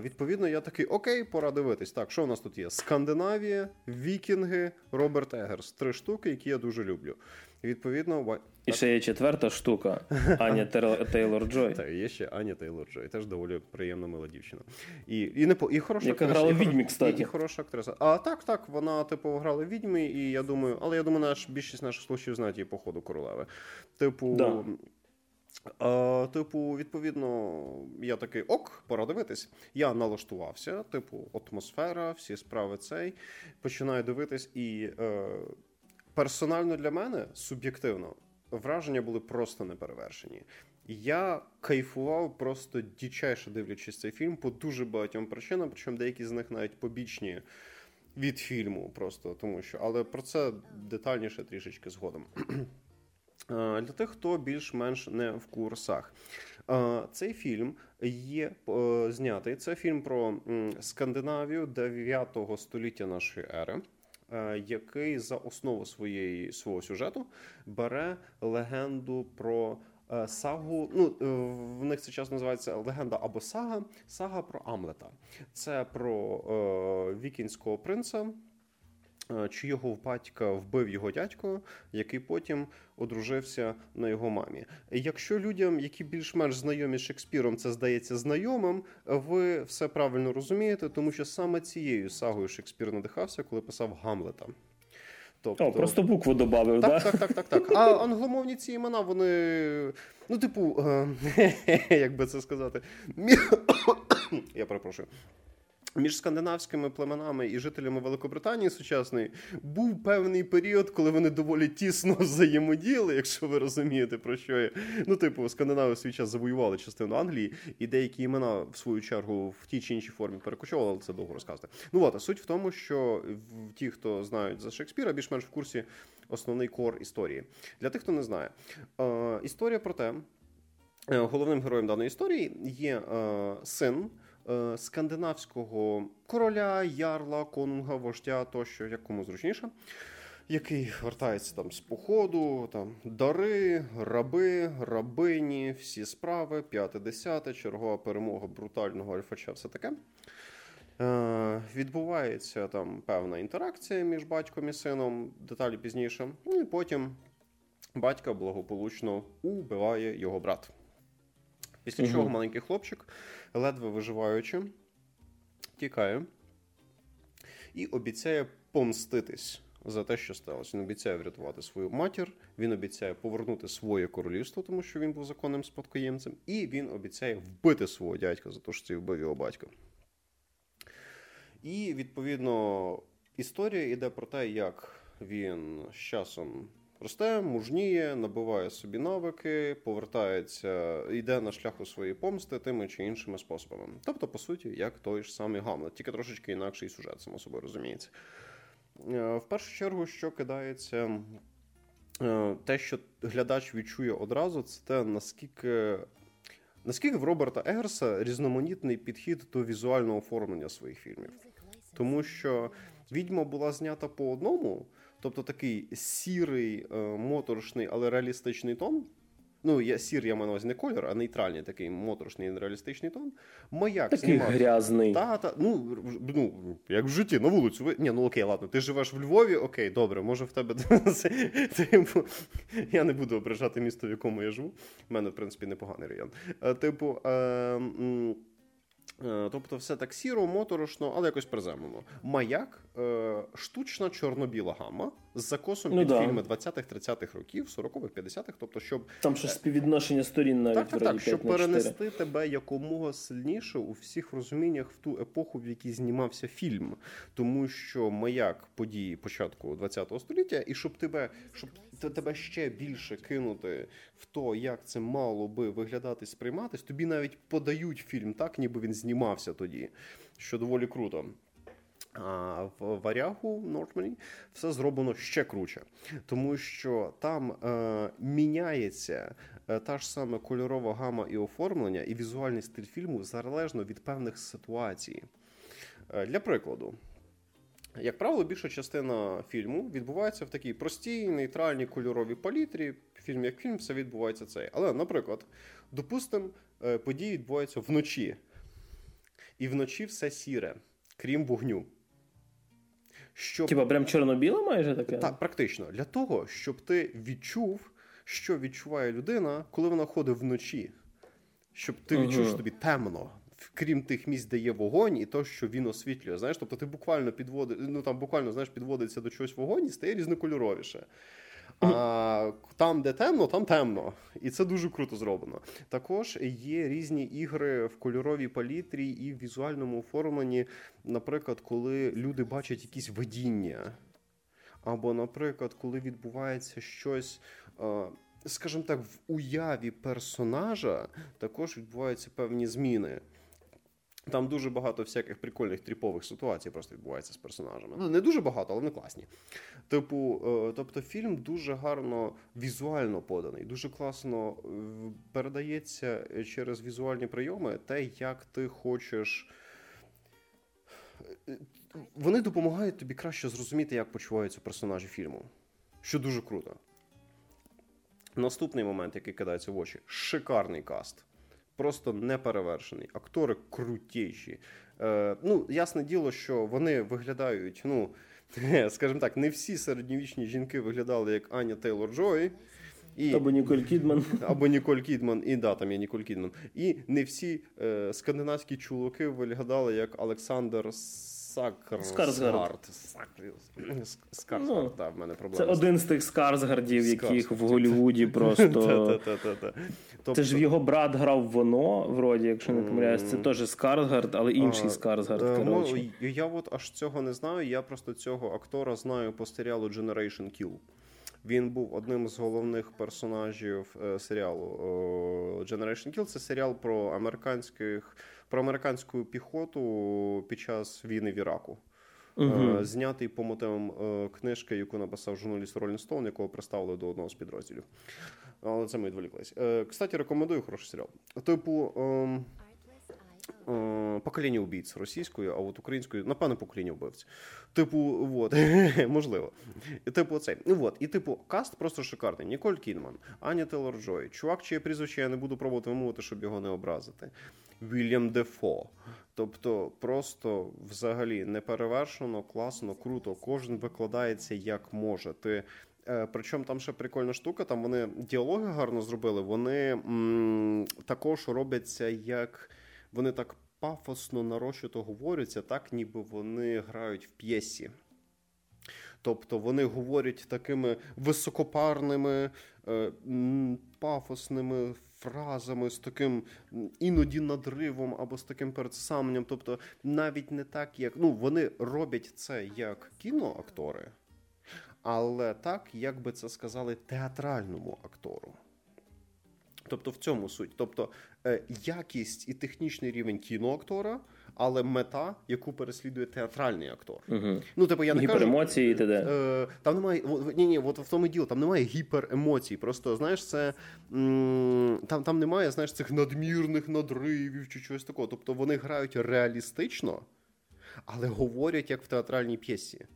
відповідно, я такий окей, пора дивитись. Так, що у нас тут є? Скандинавія, Вікінги, Роберт Егерс. Три штуки, які я дуже люблю. І відповідно, і ще є четверта штука (laughs) Аня Тейлор Джой. Так, є ще Аня Тейлор Джой. Теж доволі приємна мила дівчина. І і, не і хороша Яка актриса, грала в відьмі, кстати. І, і хороша актриса. А так, так, вона типу грала в відьмі, і я думаю, але я думаю, наш більшість наших слухачів знають її по ходу королеви. Типу. Да. Типу, відповідно, я такий ок, пора дивитись. Я налаштувався, типу, атмосфера, всі справи цей. Починаю дивитись, і е, персонально для мене суб'єктивно враження були просто неперевершені. Я кайфував просто дічайше дивлячись цей фільм по дуже багатьом причинам, причому деякі з них навіть побічні від фільму, просто тому що. Але про це детальніше трішечки згодом. Для тих, хто більш-менш не в курсах, цей фільм є знятий. Це фільм про Скандинавію 9 століття нашої ери. Який за основу своєї свого сюжету бере легенду про сагу. Ну в них це час називається легенда або сага. Сага про Амлета. Це про вікінського принца, Е, чийого батька вбив його дядько, який потім одружився на його мамі. Якщо людям, які більш-менш знайомі з Шекспіром, це здається знайомим, ви все правильно розумієте, тому що саме цією сагою Шекспір надихався, коли писав Гамлета. Тобто... О, просто букву додав, так? Так, так, так, так. А англомовні ці імена, вони. Ну, типу, е... (laughs) як би це сказати, (coughs) я перепрошую між скандинавськими племенами і жителями Великобританії сучасної був певний період, коли вони доволі тісно (laughs) взаємодіяли, якщо ви розумієте, про що я. Ну, типу, скандинави в свій час завоювали частину Англії, і деякі імена в свою чергу в тій чи іншій формі перекочували, але це довго розказати. Ну от, а суть в тому, що ті, хто знають за Шекспіра, більш-менш в курсі основний кор історії. Для тих, хто не знає, е, історія про те, е, головним героєм даної історії є е, син. Е, скандинавського короля, ярла, конунга, вождя тощо, як кому зручніше, який вертається там з походу, там дари, раби, рабині, всі справи, п'яте, десяте, чергова перемога брутального альфача, все таке. Е, Відбувається там певна інтеракція між батьком і сином, деталі пізніше. Ну і потім батька благополучно убиває його брат. Після угу. чого маленький хлопчик ледве виживаючи, тікає і обіцяє помститись за те, що сталося. Він обіцяє врятувати свою матір, він обіцяє повернути своє королівство, тому що він був законним спадкоємцем, і він обіцяє вбити свого дядька за те, що це вбив його батька. І відповідно історія йде про те, як він з часом Росте, мужніє, набуває собі навики, повертається, йде на шляху своєї помсти тими чи іншими способами. Тобто, по суті, як той ж самий Гамлет, тільки трошечки інакший сюжет, само собою розуміється. Е, в першу чергу, що кидається, е, те, що глядач відчує одразу, це те, наскільки. Наскільки в Роберта Егерса різноманітний підхід до візуального оформлення своїх фільмів, тому що відьма була знята по одному, Тобто такий сірий, е, моторошний, але реалістичний тон. Ну, я сір, я маю на увазі не кольор, а нейтральний такий моторошний реалістичний тон. Маяк Такий знімав. грязний. Та, та, ну, ну, як в житті, на вулицю. Ви... Ні, ну окей, ладно, ти живеш в Львові, окей, добре, може в тебе. (laughs) Типу, я не буду ображати місто, в якому я живу. У мене, в принципі, непоганий район. Е, типу. Е, тобто, все так сіро, моторошно, але якось приземлено. Маяк е, штучна чорно-біла гама з закосом ну, під да. фільми 20-х-30-х років, 40-х, 50-х. Тобто, щоб там щось співвідношення сторін навіть так, так, так, щоб перенести тебе якомога сильніше у всіх розуміннях в ту епоху, в якій знімався фільм, тому що маяк події початку 20-го століття, і щоб тебе щоб тебе ще більше кинути в то, як це мало би виглядати, сприйматись, тобі навіть подають фільм так, ніби він знімався тоді, що доволі круто. А в варягу Нортмані все зроблено ще круче, тому що там е, міняється е, та ж саме кольорова гама і оформлення, і візуальний стиль фільму залежно від певних ситуацій. Е, для прикладу, як правило, більша частина фільму відбувається в такій простій, нейтральній кольоровій палітрі. Фільм як фільм, все відбувається цей. Але, наприклад, допустимо, е, події відбуваються вночі. і вночі все сіре, крім вогню. Щоб... Типа прям чорно-біле майже таке? Так, практично. Для того, щоб ти відчув, що відчуває людина, коли вона ходить вночі. Щоб ти відчув, що тобі темно, крім тих місць, де є вогонь, і то, що він освітлює. Знаєш, тобто ти буквально підводиш, ну там буквально знаєш, підводиться до чогось вогонь і стає різнокольоровіше. А там, де темно, там темно. І це дуже круто зроблено. Також є різні ігри в кольоровій палітрі і в візуальному оформленні, наприклад, коли люди бачать якісь видіння. Або, наприклад, коли відбувається щось, скажімо так, в уяві персонажа також відбуваються певні зміни. Там дуже багато всяких прикольних тріпових ситуацій просто відбувається з персонажами. Ну, не дуже багато, але не класні. Типу, е, тобто, фільм дуже гарно візуально поданий, дуже класно е, передається через візуальні прийоми те, як ти хочеш. Е, вони допомагають тобі краще зрозуміти, як почуваються персонажі фільму. Що дуже круто. Наступний момент, який кидається в очі шикарний каст просто неперевершений. Актори крутіші. Е, Ну, ясне діло, що вони виглядають, ну, (laughs) скажімо так, не всі середньовічні жінки виглядали як Аня Тейлор Джой. І, Або Ніколь Кідман. Або Ніколь Кідман, і да, там є Ніколь Кідман. І не всі е, скандинавські чоловіки виглядали як Олександр Сакр... Скарсгард. Скарсгард, ну, так, в мене проблема. Це один з тих Скарсгардів, яких в (laughs) Голлівуді просто. Це ж його брат грав воно, вроді, якщо не помиляюсь, це теж Скарсгард, але інший Скарсгард. Е, я от аж цього не знаю. Я просто цього актора знаю по серіалу Generation Kill. Він був одним з головних персонажів е, серіалу Generation Kill. Це серіал про американських про американську піхоту під час війни в Іраку. Uh-huh. Знятий по мотивам е, книжки, яку написав журналіст Rolling Stone, якого представили до одного з підрозділів. Але це ми відволіклись. Кстати, рекомендую хороший серіал. Типу, ем, Е, покоління убійць російською, а от українською, напевно, покоління вбивць. Типу, от, (laughs) можливо. Типу, цей. От, і типу, каст просто шикарний. Ніколь Кінман, Аня Телор Джой, чувак, чиє прізвище я не буду пробувати вимовити, щоб його не образити. Вільям Дефо. Тобто, просто взагалі неперевершено, класно, круто. Кожен викладається як може. Ти е, Причому там ще прикольна штука, там вони діалоги гарно зробили, вони м- також робляться як вони так пафосно нарощито говоряться, так ніби вони грають в п'єсі. Тобто вони говорять такими високопарними, е, пафосними фразами, з таким іноді надривом або з таким передсамленням. Тобто, навіть не так, як ну, вони роблять це як кіноактори, але так, як би це сказали, театральному актору. Тобто в цьому суть. Тобто е, якість і технічний рівень кіноактора, але мета, яку переслідує театральний актор. Угу. Ну, типу, я не Гіперемоції кажу, і т.д. Е, там немає ні, ні, от в тому діло, там немає гіперемоцій. Просто знаєш, це там там немає знаєш, цих надмірних надривів чи чогось такого. Тобто вони грають реалістично, але говорять як в театральній п'єсі.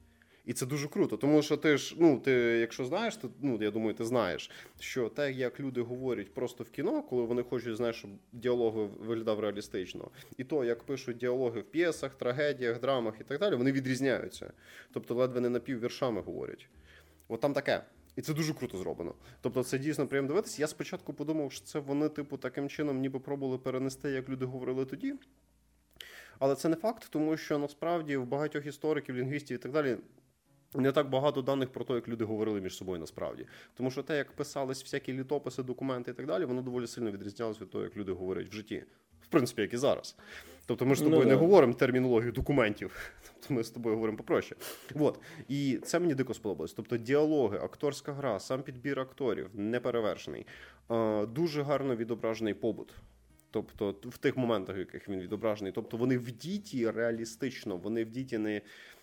І це дуже круто, тому що ти ж, ну ти, якщо знаєш, то ну я думаю, ти знаєш, що те, як люди говорять просто в кіно, коли вони хочуть, знаєш, щоб діалог виглядав реалістично, і то, як пишуть діалоги в п'єсах, трагедіях, драмах і так далі, вони відрізняються. Тобто, ледве не напіввіршами говорять. От там таке. І це дуже круто зроблено. Тобто, це дійсно приємно дивитися. Я спочатку подумав, що це вони, типу, таким чином ніби пробували перенести, як люди говорили тоді. Але це не факт, тому що насправді в багатьох істориків, лінгвістів і так далі не так багато даних про те, як люди говорили між собою насправді. Тому що те, як писались всякі літописи, документи і так далі, воно доволі сильно відрізнялося від того, як люди говорять в житті. В принципі, як і зараз. Тобто ми ж з тобою ну, не говоримо термінологію документів, (laughs) тобто ми з тобою говоримо попроще. От. І це мені дико сподобалось. Тобто діалоги, акторська гра, сам підбір акторів неперевершений. Дуже гарно відображений побут. Тобто в тих моментах, в яких він відображений. Тобто вони в діті реалістично, вони в діті не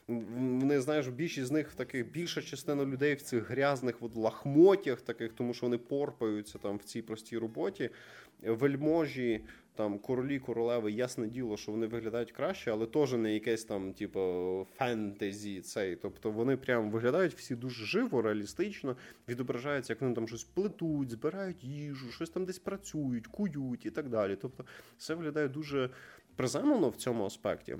вони, знаєш, більшість з них таких більша частина людей в цих грязних от, лахмотях, таких, тому що вони порпаються там в цій простій роботі. Вельможі, там королі, королеви, ясне діло, що вони виглядають краще, але теж не якесь там, типу, фентезі цей. Тобто вони прям виглядають всі дуже живо, реалістично, відображаються, як вони там щось плетуть, збирають їжу, щось там десь працюють, кують і так далі. Тобто, все виглядає дуже приземлено в цьому аспекті.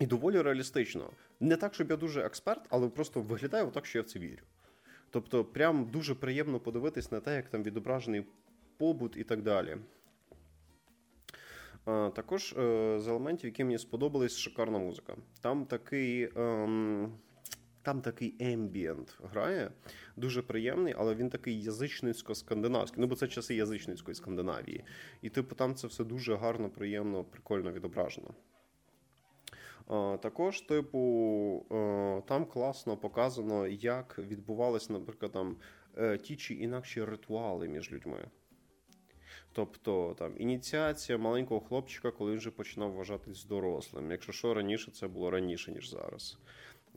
І доволі реалістично. Не так, щоб я дуже експерт, але просто виглядає так, що я в це вірю. Тобто, прям дуже приємно подивитись на те, як там відображений побут і так далі. Також е, з елементів, які мені сподобались, шикарна музика. Там такий ем, там такий ембієнт грає, дуже приємний, але він такий язичницько-скандинавський. Ну, бо це часи язичницької Скандинавії. І, типу, там це все дуже гарно, приємно, прикольно відображено. Також, типу, е, там класно показано, як відбувалися, наприклад, там е, ті чи інакші ритуали між людьми. Тобто там ініціація маленького хлопчика, коли він вже починав вважатись дорослим. Якщо що раніше це було раніше, ніж зараз.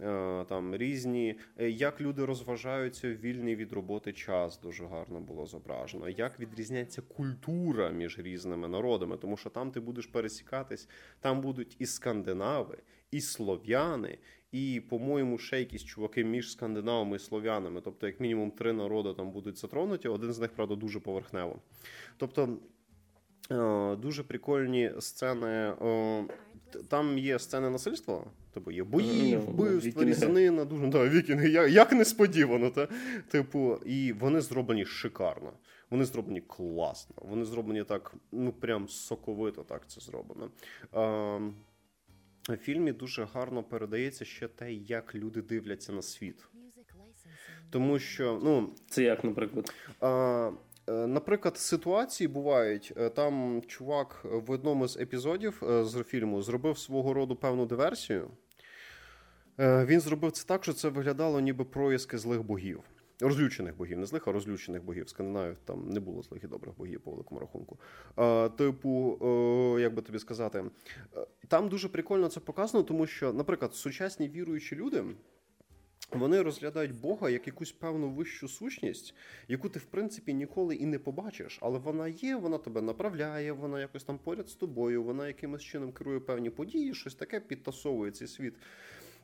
Е, там різні, е, як люди розважаються в вільний від роботи час, дуже гарно було зображено. Як відрізняється культура між різними народами, тому що там ти будеш пересікатись, там будуть і скандинави, і слов'яни, і, по-моєму, ще якісь чуваки між скандинавами і слов'янами. Тобто, як мінімум, три народи там будуть затронуті. Один з них, правда, дуже поверхнево. Тобто. Е, дуже прикольні сцени. Там є сцени насильства, типу є бої, ну, вбивства, різанина, дуже да, вікінги, як, як несподівано. Та? Типу, І вони зроблені шикарно. Вони зроблені класно. Вони зроблені так, ну прям соковито так це зроблено. А, в фільмі дуже гарно передається ще те, як люди дивляться на світ. Тому що, ну. Це як, наприклад? А, Е, наприклад, ситуації бувають е, там. Чувак в одному з епізодів е, з фільму зробив свого роду певну диверсію. Він зробив це так, що це виглядало ніби проїски злих богів. Розлючених богів, не злих, а розлючених богів. В Скандинавії там не було злих і добрих богів по великому рахунку. Типу, як би тобі сказати, там дуже прикольно це показано, тому що, наприклад, сучасні віруючі люди. Вони розглядають Бога як якусь певну вищу сущність, яку ти, в принципі, ніколи і не побачиш, але вона є, вона тебе направляє, вона якось там поряд з тобою, вона якимось чином керує певні події, щось таке підтасовує цей світ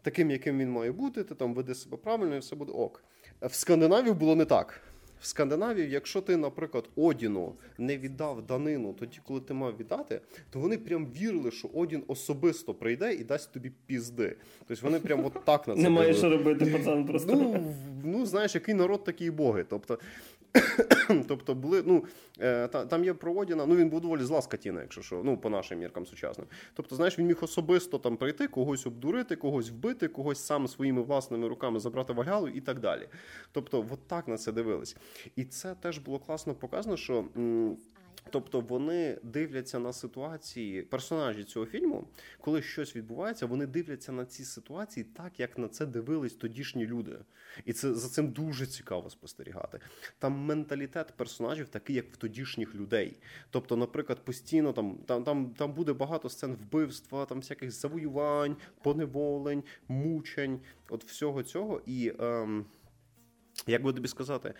таким, яким він має бути. Ти там веди себе правильно, і все буде ок. В Скандинавії було не так в Скандинавії, якщо ти, наприклад, Одіну не віддав данину тоді, коли ти мав віддати, то вони прям вірили, що Одін особисто прийде і дасть тобі пізди. Тобто вони прям от так на це немає що робити, пацан. Просто ну ну знаєш, який народ, такі боги. Тобто (coughs) Тобто були, ну та, там є проводіна, ну він був доволі зла скотіна, якщо що, ну по нашим міркам сучасним. Тобто, знаєш, він міг особисто там прийти, когось обдурити, когось вбити, когось сам своїми власними руками забрати вагалу і так далі. Тобто, от так на це дивились. І це теж було класно показано, що. Тобто вони дивляться на ситуації персонажі цього фільму, коли щось відбувається, вони дивляться на ці ситуації так, як на це дивились тодішні люди, і це за цим дуже цікаво спостерігати. Там менталітет персонажів такий, як в тодішніх людей. Тобто, наприклад, постійно там там, там, там буде багато сцен вбивства, там всяких завоювань, поневолень, мучень, от всього цього. І ем, як би тобі сказати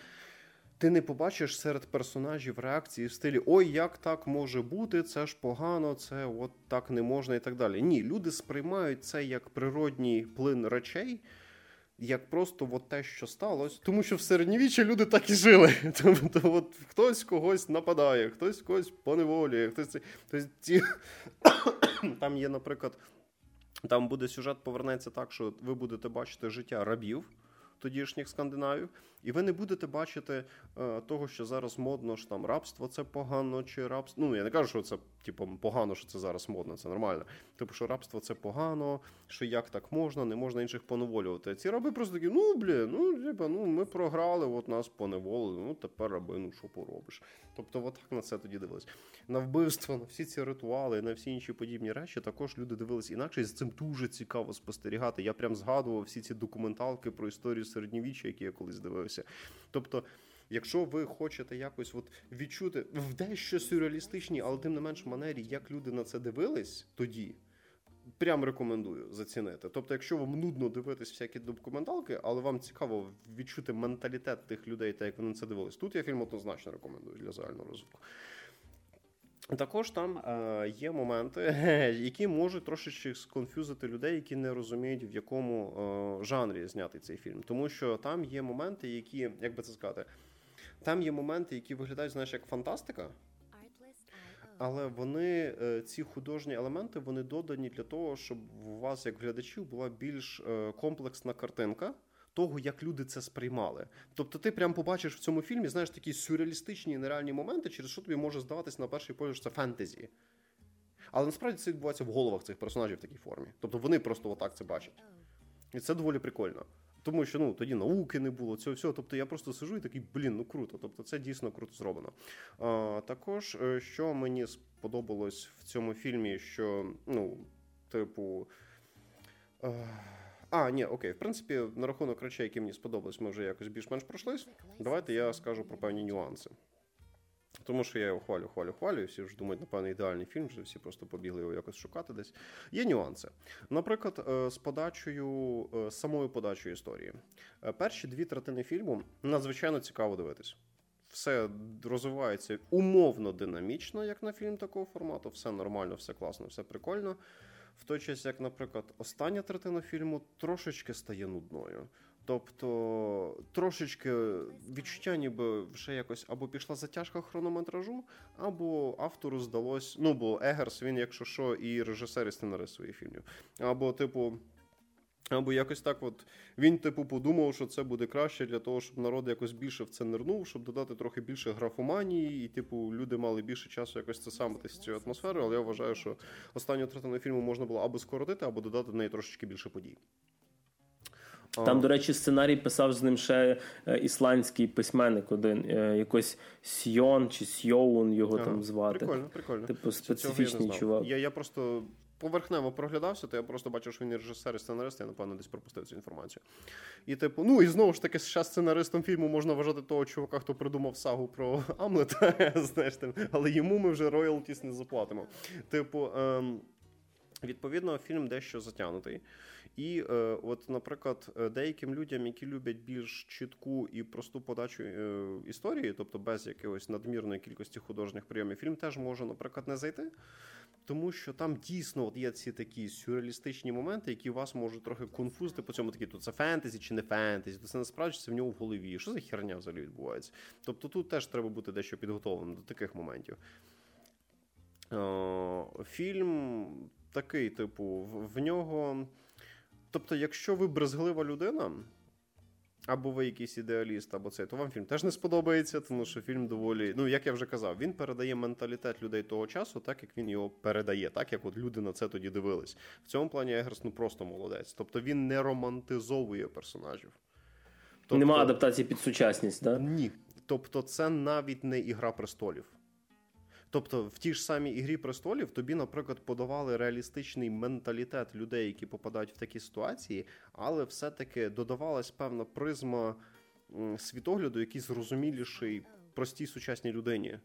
ти не побачиш серед персонажів реакції в стилі Ой, як так може бути, це ж погано, це от так не можна і так далі. Ні, люди сприймають це як природній плин речей. Як просто от те, що сталося, тому що в середньовіччі люди так і жили. (laughs) Тобто, от хтось когось нападає, хтось когось поневолює, хтось тобто, ці... (coughs) там є, наприклад, там буде сюжет, повернеться так, що ви будете бачити життя рабів тодішніх скандинавів, і ви не будете бачити е, того, що зараз модно що там рабство це погано, чи рабство. Ну я не кажу, що це типу, погано, що це зараз модно, це нормально. Типу, що рабство це погано, що як так можна, не можна інших поневолювати. Ці раби просто такі, ну блін, ну типу, ну ми програли, от нас поневолили, ну тепер раби, ну що поробиш. Тобто, отак на це тоді дивились. На вбивство, на всі ці ритуали, на всі інші подібні речі, також люди дивились інакше, і з цим дуже цікаво спостерігати. Я прям згадував всі ці документалки про історію середньовіччя, які я колись дивився. Тобто. Якщо ви хочете якось от відчути в дещо сюрреалістичній, але тим не менш манері, як люди на це дивились тоді, прям рекомендую зацінити. Тобто, якщо вам нудно дивитись всякі документалки, але вам цікаво відчути менталітет тих людей, та як вони це дивились, тут я фільм однозначно рекомендую для загального розвитку. Також там е, є моменти, (laughs) які можуть трошечки сконфюзити людей, які не розуміють, в якому е, жанрі знятий цей фільм. Тому що там є моменти, які, як би це сказати, там є моменти, які виглядають, знаєш, як фантастика. але вони е, ці художні елементи вони додані для того, щоб у вас, як глядачів, була більш е, комплексна картинка. Того, як люди це сприймали. Тобто ти прям побачиш в цьому фільмі, знаєш, такі сюрреалістичні нереальні моменти, через що тобі може здаватися на перший погляд, що це фентезі. Але насправді це відбувається в головах цих персонажів в такій формі. Тобто вони просто отак це бачать. І це доволі прикольно. Тому що ну тоді науки не було, цього всього. Тобто я просто сижу і такий, блін, ну круто. Тобто це дійсно круто зроблено. А, Також, е, що мені сподобалось в цьому фільмі, що, ну, типу. Е, а, ні, окей, в принципі, на рахунок речей, які мені сподобались, ми вже якось більш-менш пройшлись. Давайте я скажу про певні нюанси. Тому що я його хвалю, хвалю, хвалю, всі вже думають, напевно, ідеальний фільм, вже всі просто побігли його якось шукати десь. Є нюанси. Наприклад, е, з подачею, е, самою подачею історії. Е, перші дві третини фільму надзвичайно цікаво дивитись. Все розвивається умовно динамічно, як на фільм такого формату. Все нормально, все класно, все прикольно. В той час, як, наприклад, остання третина фільму трошечки стає нудною. Тобто трошечки відчуття, ніби вже якось або пішла затяжка хронометражу, або автору здалось. Ну, бо Егерс, він, якщо що, і режисер і сценарист своїх фільмів. Або, типу. Або якось так, от він, типу, подумав, що це буде краще для того, щоб народ якось більше в це нирнув, щоб додати трохи більше графоманії, і, типу, люди мали більше часу якось це самитися цю атмосферу. Але я вважаю, що останню третину фільму можна було або скоротити, або додати в неї трошечки більше подій. Там, до речі, сценарій писав з ним ще е, ісландський письменник один, е, якось Сьон чи Сьоун його ага, там звати. Прикольно, прикольно. Типу специфічний я чувак. Я я просто поверхнево проглядався, то я просто бачив, що він і режисер і сценарист, я напевно десь пропустив цю інформацію. І, типу, ну і знову ж таки, ще сценаристом фільму можна вважати того чувака, хто придумав сагу про (laughs) Амлета, (laughs) знаєш, але йому ми вже роялтіс не заплатимо. Типу. Ем... Відповідно, фільм дещо затягнутий. І, е, от, наприклад, деяким людям, які люблять більш чітку і просту подачу е, історії, тобто без якоїсь надмірної кількості художніх прийомів, фільм теж може, наприклад, не зайти. Тому що там дійсно от є ці такі сюрреалістичні моменти, які вас можуть трохи конфузити по цьому такі, то це фентезі чи не фентезі, то це насправді це в нього в голові. Що за херня взагалі відбувається? Тобто тут теж треба бути дещо підготовленим до таких моментів. Фільм такий, типу, в нього. Тобто, якщо ви брезглива людина, або ви якийсь ідеаліст, або це, то вам фільм теж не сподобається, тому що фільм доволі, ну як я вже казав, він передає менталітет людей того часу, так як він його передає, так як от люди на це тоді дивились. В цьому плані Егерс ну просто молодець. Тобто він не романтизовує персонажів. Тобто, Нема адаптації під сучасність, так? Ні. Тобто, це навіть не ігра престолів. Тобто, в тій ж самій ігрі престолів тобі, наприклад, подавали реалістичний менталітет людей, які попадають в такі ситуації, але все-таки додавалась певна призма світогляду, який зрозуміліший простій сучасній людині.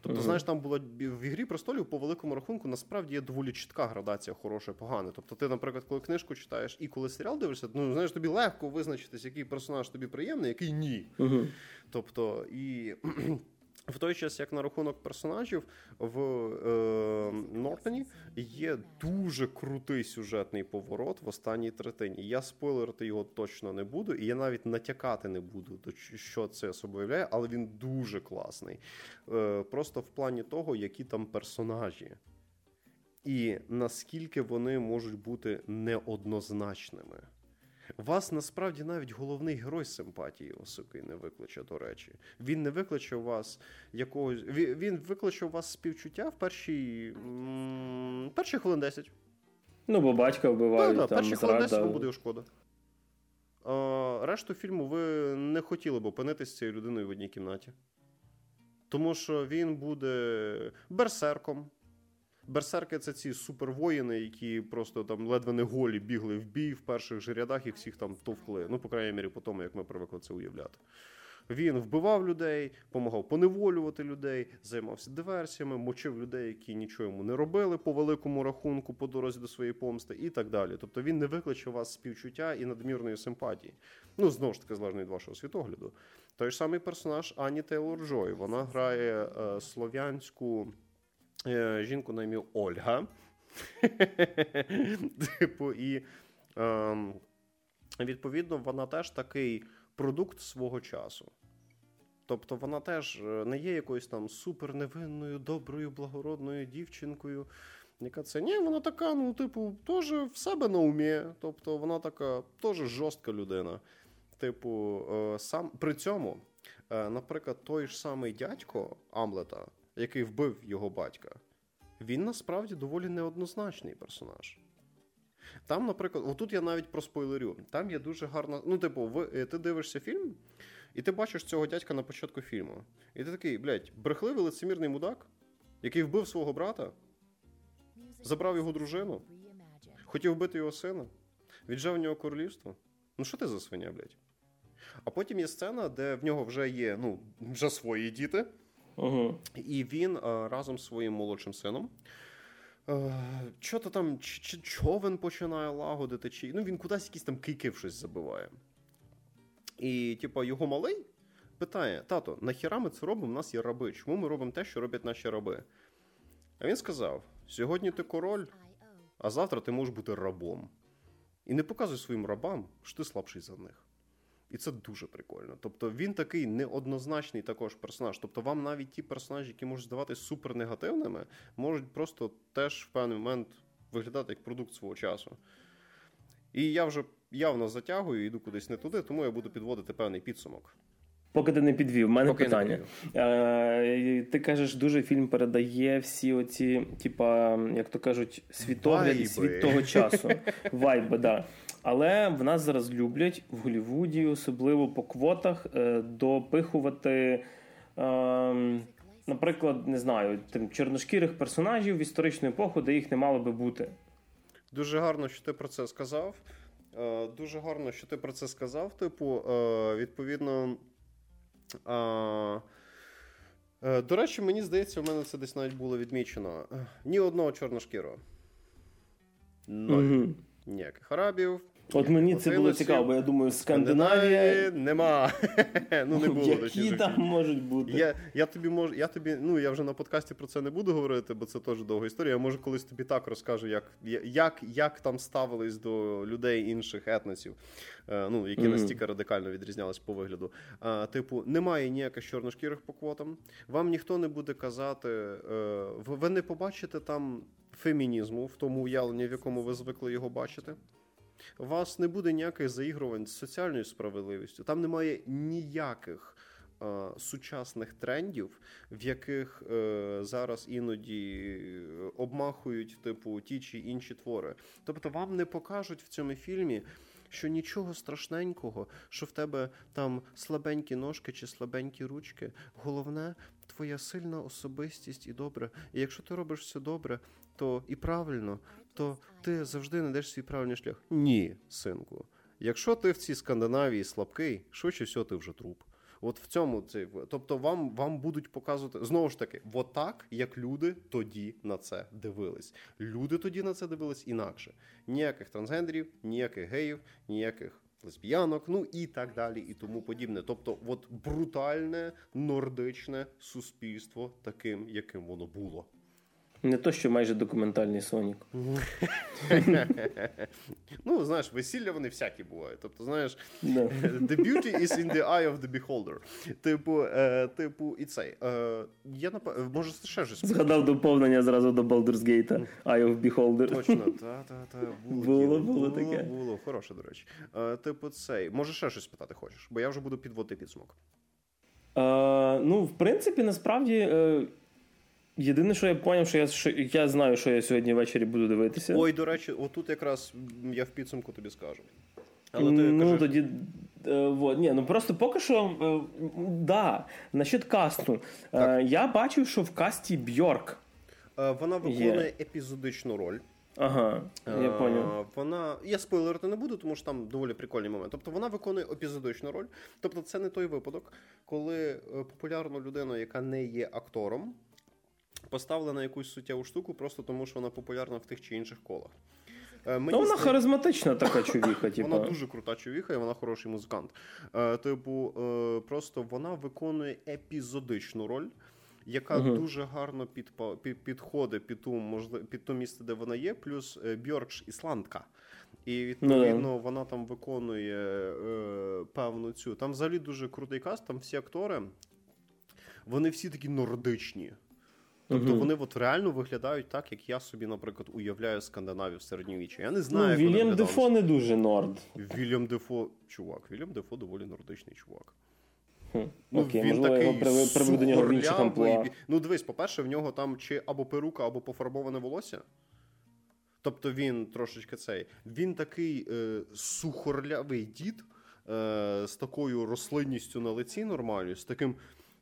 Тобто, mm-hmm. знаєш, там була в ігрі престолів по великому рахунку, насправді є доволі чітка градація, хороше, погане. Тобто, ти, наприклад, коли книжку читаєш і коли серіал дивишся, ну знаєш, тобі легко визначитись, який персонаж тобі приємний, який ні. Mm-hmm. Тобто, і в той час, як на рахунок персонажів в е, Нортоні є дуже крутий сюжетний поворот в останній третині. Я спойлерити його точно не буду, і я навіть натякати не буду, що це собою але він дуже класний. Е, Просто в плані того, які там персонажі, і наскільки вони можуть бути неоднозначними. Вас насправді навіть головний герой симпатії осуки не викличе, до речі. Він не викличе у вас якогось. Він викличе у вас співчуття в перші перші хвилин 10. Ну, бо батька вбивають. Так, так, перші хвилин 10 вам буде шкода. А, Решту фільму ви не хотіли б опинитися з цією людиною в одній кімнаті. Тому що він буде берсерком. Берсерки це ці супервоїни, які просто там ледве не голі бігли в бій в перших же рядах і всіх там товкли. Ну, по крайній мірі, по тому, як ми привикли це уявляти. Він вбивав людей, допомагав поневолювати людей, займався диверсіями, мочив людей, які нічого йому не робили по великому рахунку, по дорозі до своєї помсти, і так далі. Тобто він не викличе вас співчуття і надмірної симпатії. Ну, знову ж таки, залежно від вашого світогляду. Той ж самий персонаж Ані Тейлор Джой. Вона грає е, слов'янську. Е, жінку на ім'я Ольга. (laughs) Типу, і ем, відповідно вона теж такий продукт свого часу. Тобто вона теж е, не є якоюсь там суперневинною, доброю, благородною дівчинкою. Яка це? Ні, вона така, ну, типу, теж в себе на умі. Тобто вона така теж жорстка людина. Типу, е, сам при цьому, наприклад, той ж самий дядько Амлета, який вбив його батька, він насправді доволі неоднозначний персонаж. Там, наприклад, отут я навіть про спойлерю. Там є дуже гарна. Ну, типу, ви, ти дивишся фільм, і ти бачиш цього дядька на початку фільму. І ти такий, блядь, брехливий лицемірний мудак, який вбив свого брата, забрав його дружину, хотів вбити його сина, віджав в нього королівство. Ну, що ти за свиня, блядь? А потім є сцена, де в нього вже є ну, вже свої діти, Угу. і він разом з своїм молодшим сином. Що то там ч- ч- човен починає лагодити, чи ну він кудись якісь там кийки в щось забиває. І, типу, його малий питає: тато, нахіра ми це робимо? У нас є раби. Чому ми робимо те, що роблять наші раби? А він сказав: сьогодні ти король, а завтра ти можеш бути рабом. І не показуй своїм рабам, що ти слабший за них. І це дуже прикольно. Тобто він такий неоднозначний також персонаж. Тобто, вам навіть ті персонажі, які можуть здаватися супернегативними, можуть просто теж в певний момент виглядати як продукт свого часу. І я вже явно затягую, йду кудись не туди, тому я буду підводити певний підсумок. Поки ти не підвів, в мене Поки питання. Е, ти кажеш, дуже фільм передає всі оці, типа, як то кажуть, світогляд світ того часу. (laughs) Вайби, да. Але в нас зараз люблять в Голлівуді, особливо по квотах, е, допихувати. Е, Наприклад, не знаю, тим чорношкірих персонажів в історичну епоху, де їх не мало би бути. Дуже гарно, що ти про це сказав. Е, Дуже гарно, що ти про це сказав. Типу, е, відповідно. е, До речі, мені здається, у мене це десь навіть було відмічено. Ні одного чорношкірого. Ноль. Мгм. Ніяких арабів. От мені це було цікаво, бо я думаю, Скандинавія. Нема. (laughs) ну, не було Які там можуть бути? Я, я тобі можу, я тобі, ну я вже на подкасті про це не буду говорити, бо це теж довга історія. Я може колись тобі так розкажу, як, як, як там ставились до людей інших етносів, е, ну які настільки радикально відрізнялись по вигляду. Типу, немає ніяких чорношкірих по квотам. Вам ніхто не буде казати, е, ви не побачите там фемінізму в тому уявленні, в якому ви звикли його бачити. У вас не буде ніяких заігрувань з соціальною справедливістю. Там немає ніяких е, сучасних трендів, в яких е, зараз іноді е, обмахують типу ті чи інші твори. Тобто вам не покажуть в цьому фільмі. Що нічого страшненького, що в тебе там слабенькі ножки чи слабенькі ручки. Головне твоя сильна особистість і добре. І якщо ти робиш все добре, то і правильно, то ти завжди знайдеш свій правильний шлях. Ні, синку. Якщо ти в цій Скандинавії слабкий, швидше всього ти вже труп. От в цьому це тобто вам вам будуть показувати знову ж таки, отак, як люди тоді на це дивились. Люди тоді на це дивились інакше. Ніяких трансгендерів, ніяких геїв, ніяких лесбіянок, ну і так далі, і тому подібне. Тобто, от брутальне нордичне суспільство таким, яким воно було. Не то, що майже документальний Сонік. (laughs) Ну, знаєш, весілля вони всякі бувають. Тобто, знаєш, (laughs) the beauty is in the eye of the beholder. Типу, е, типу, і цей. Е, я може, ще щось. Згадав доповнення зразу до Baldur's Gate Eye of Beholder. Точно, (laughs) та, та, та, було, Було, таке. Було, хороше, до речі. Е, типу, цей. Може, ще щось питати хочеш, бо я вже буду підводити підсумок. Ну, в принципі, насправді, єдине, що я зрозумів, що я, що я знаю, що я сьогодні ввечері буду дивитися. Ой, до речі, отут якраз я в підсумку тобі скажу. Але ти ну, кажи. тоді. Е, вот. Ні, ну просто поки що. Е, да, насчет касту. Е, я бачив, що в касті Бьорк. Е, Вона виконує епізодичну роль. Ага, я Е, поняв. Вона я спойлерити не буду, тому що там доволі прикольний момент. Тобто вона виконує епізодичну роль. Тобто, це не той випадок, коли е, популярну людину, яка не є актором, поставили на якусь суттєву штуку, просто тому що вона популярна в тих чи інших колах. Е, мені Ну, вона здається- харизматична (coughs) така чувіха, типу. Вона дуже крута човіха, і вона хороший музикант. Е, типу, е, просто вона виконує епізодичну роль, яка Мгм. дуже гарно підпа- під, підходить під ту можли, під то місце, де вона є, плюс Бьоркш ісландка. І відповідно вона там виконує е, певну цю. Там взагалі дуже крутий каст, там всі актори. вони всі такі нордичні. Тобто угу. вони от реально виглядають так, як я собі, наприклад, уявляю Скандинавію в середньовіччі. Я не знаю. Ну, Вільям Дефо не дуже норд. Вільям Дефо, чувак, Вільям Дефо доволі нордичний чувак. Хм, ну, Окей, він можливо, такий його до в інших амплуа. Ну, дивись, по-перше, в нього там чи або перука, або пофарбоване волосся. Тобто він трошечки цей. Він такий е, сухорлявий дід е, з такою рослинністю на лиці нормальною, з таким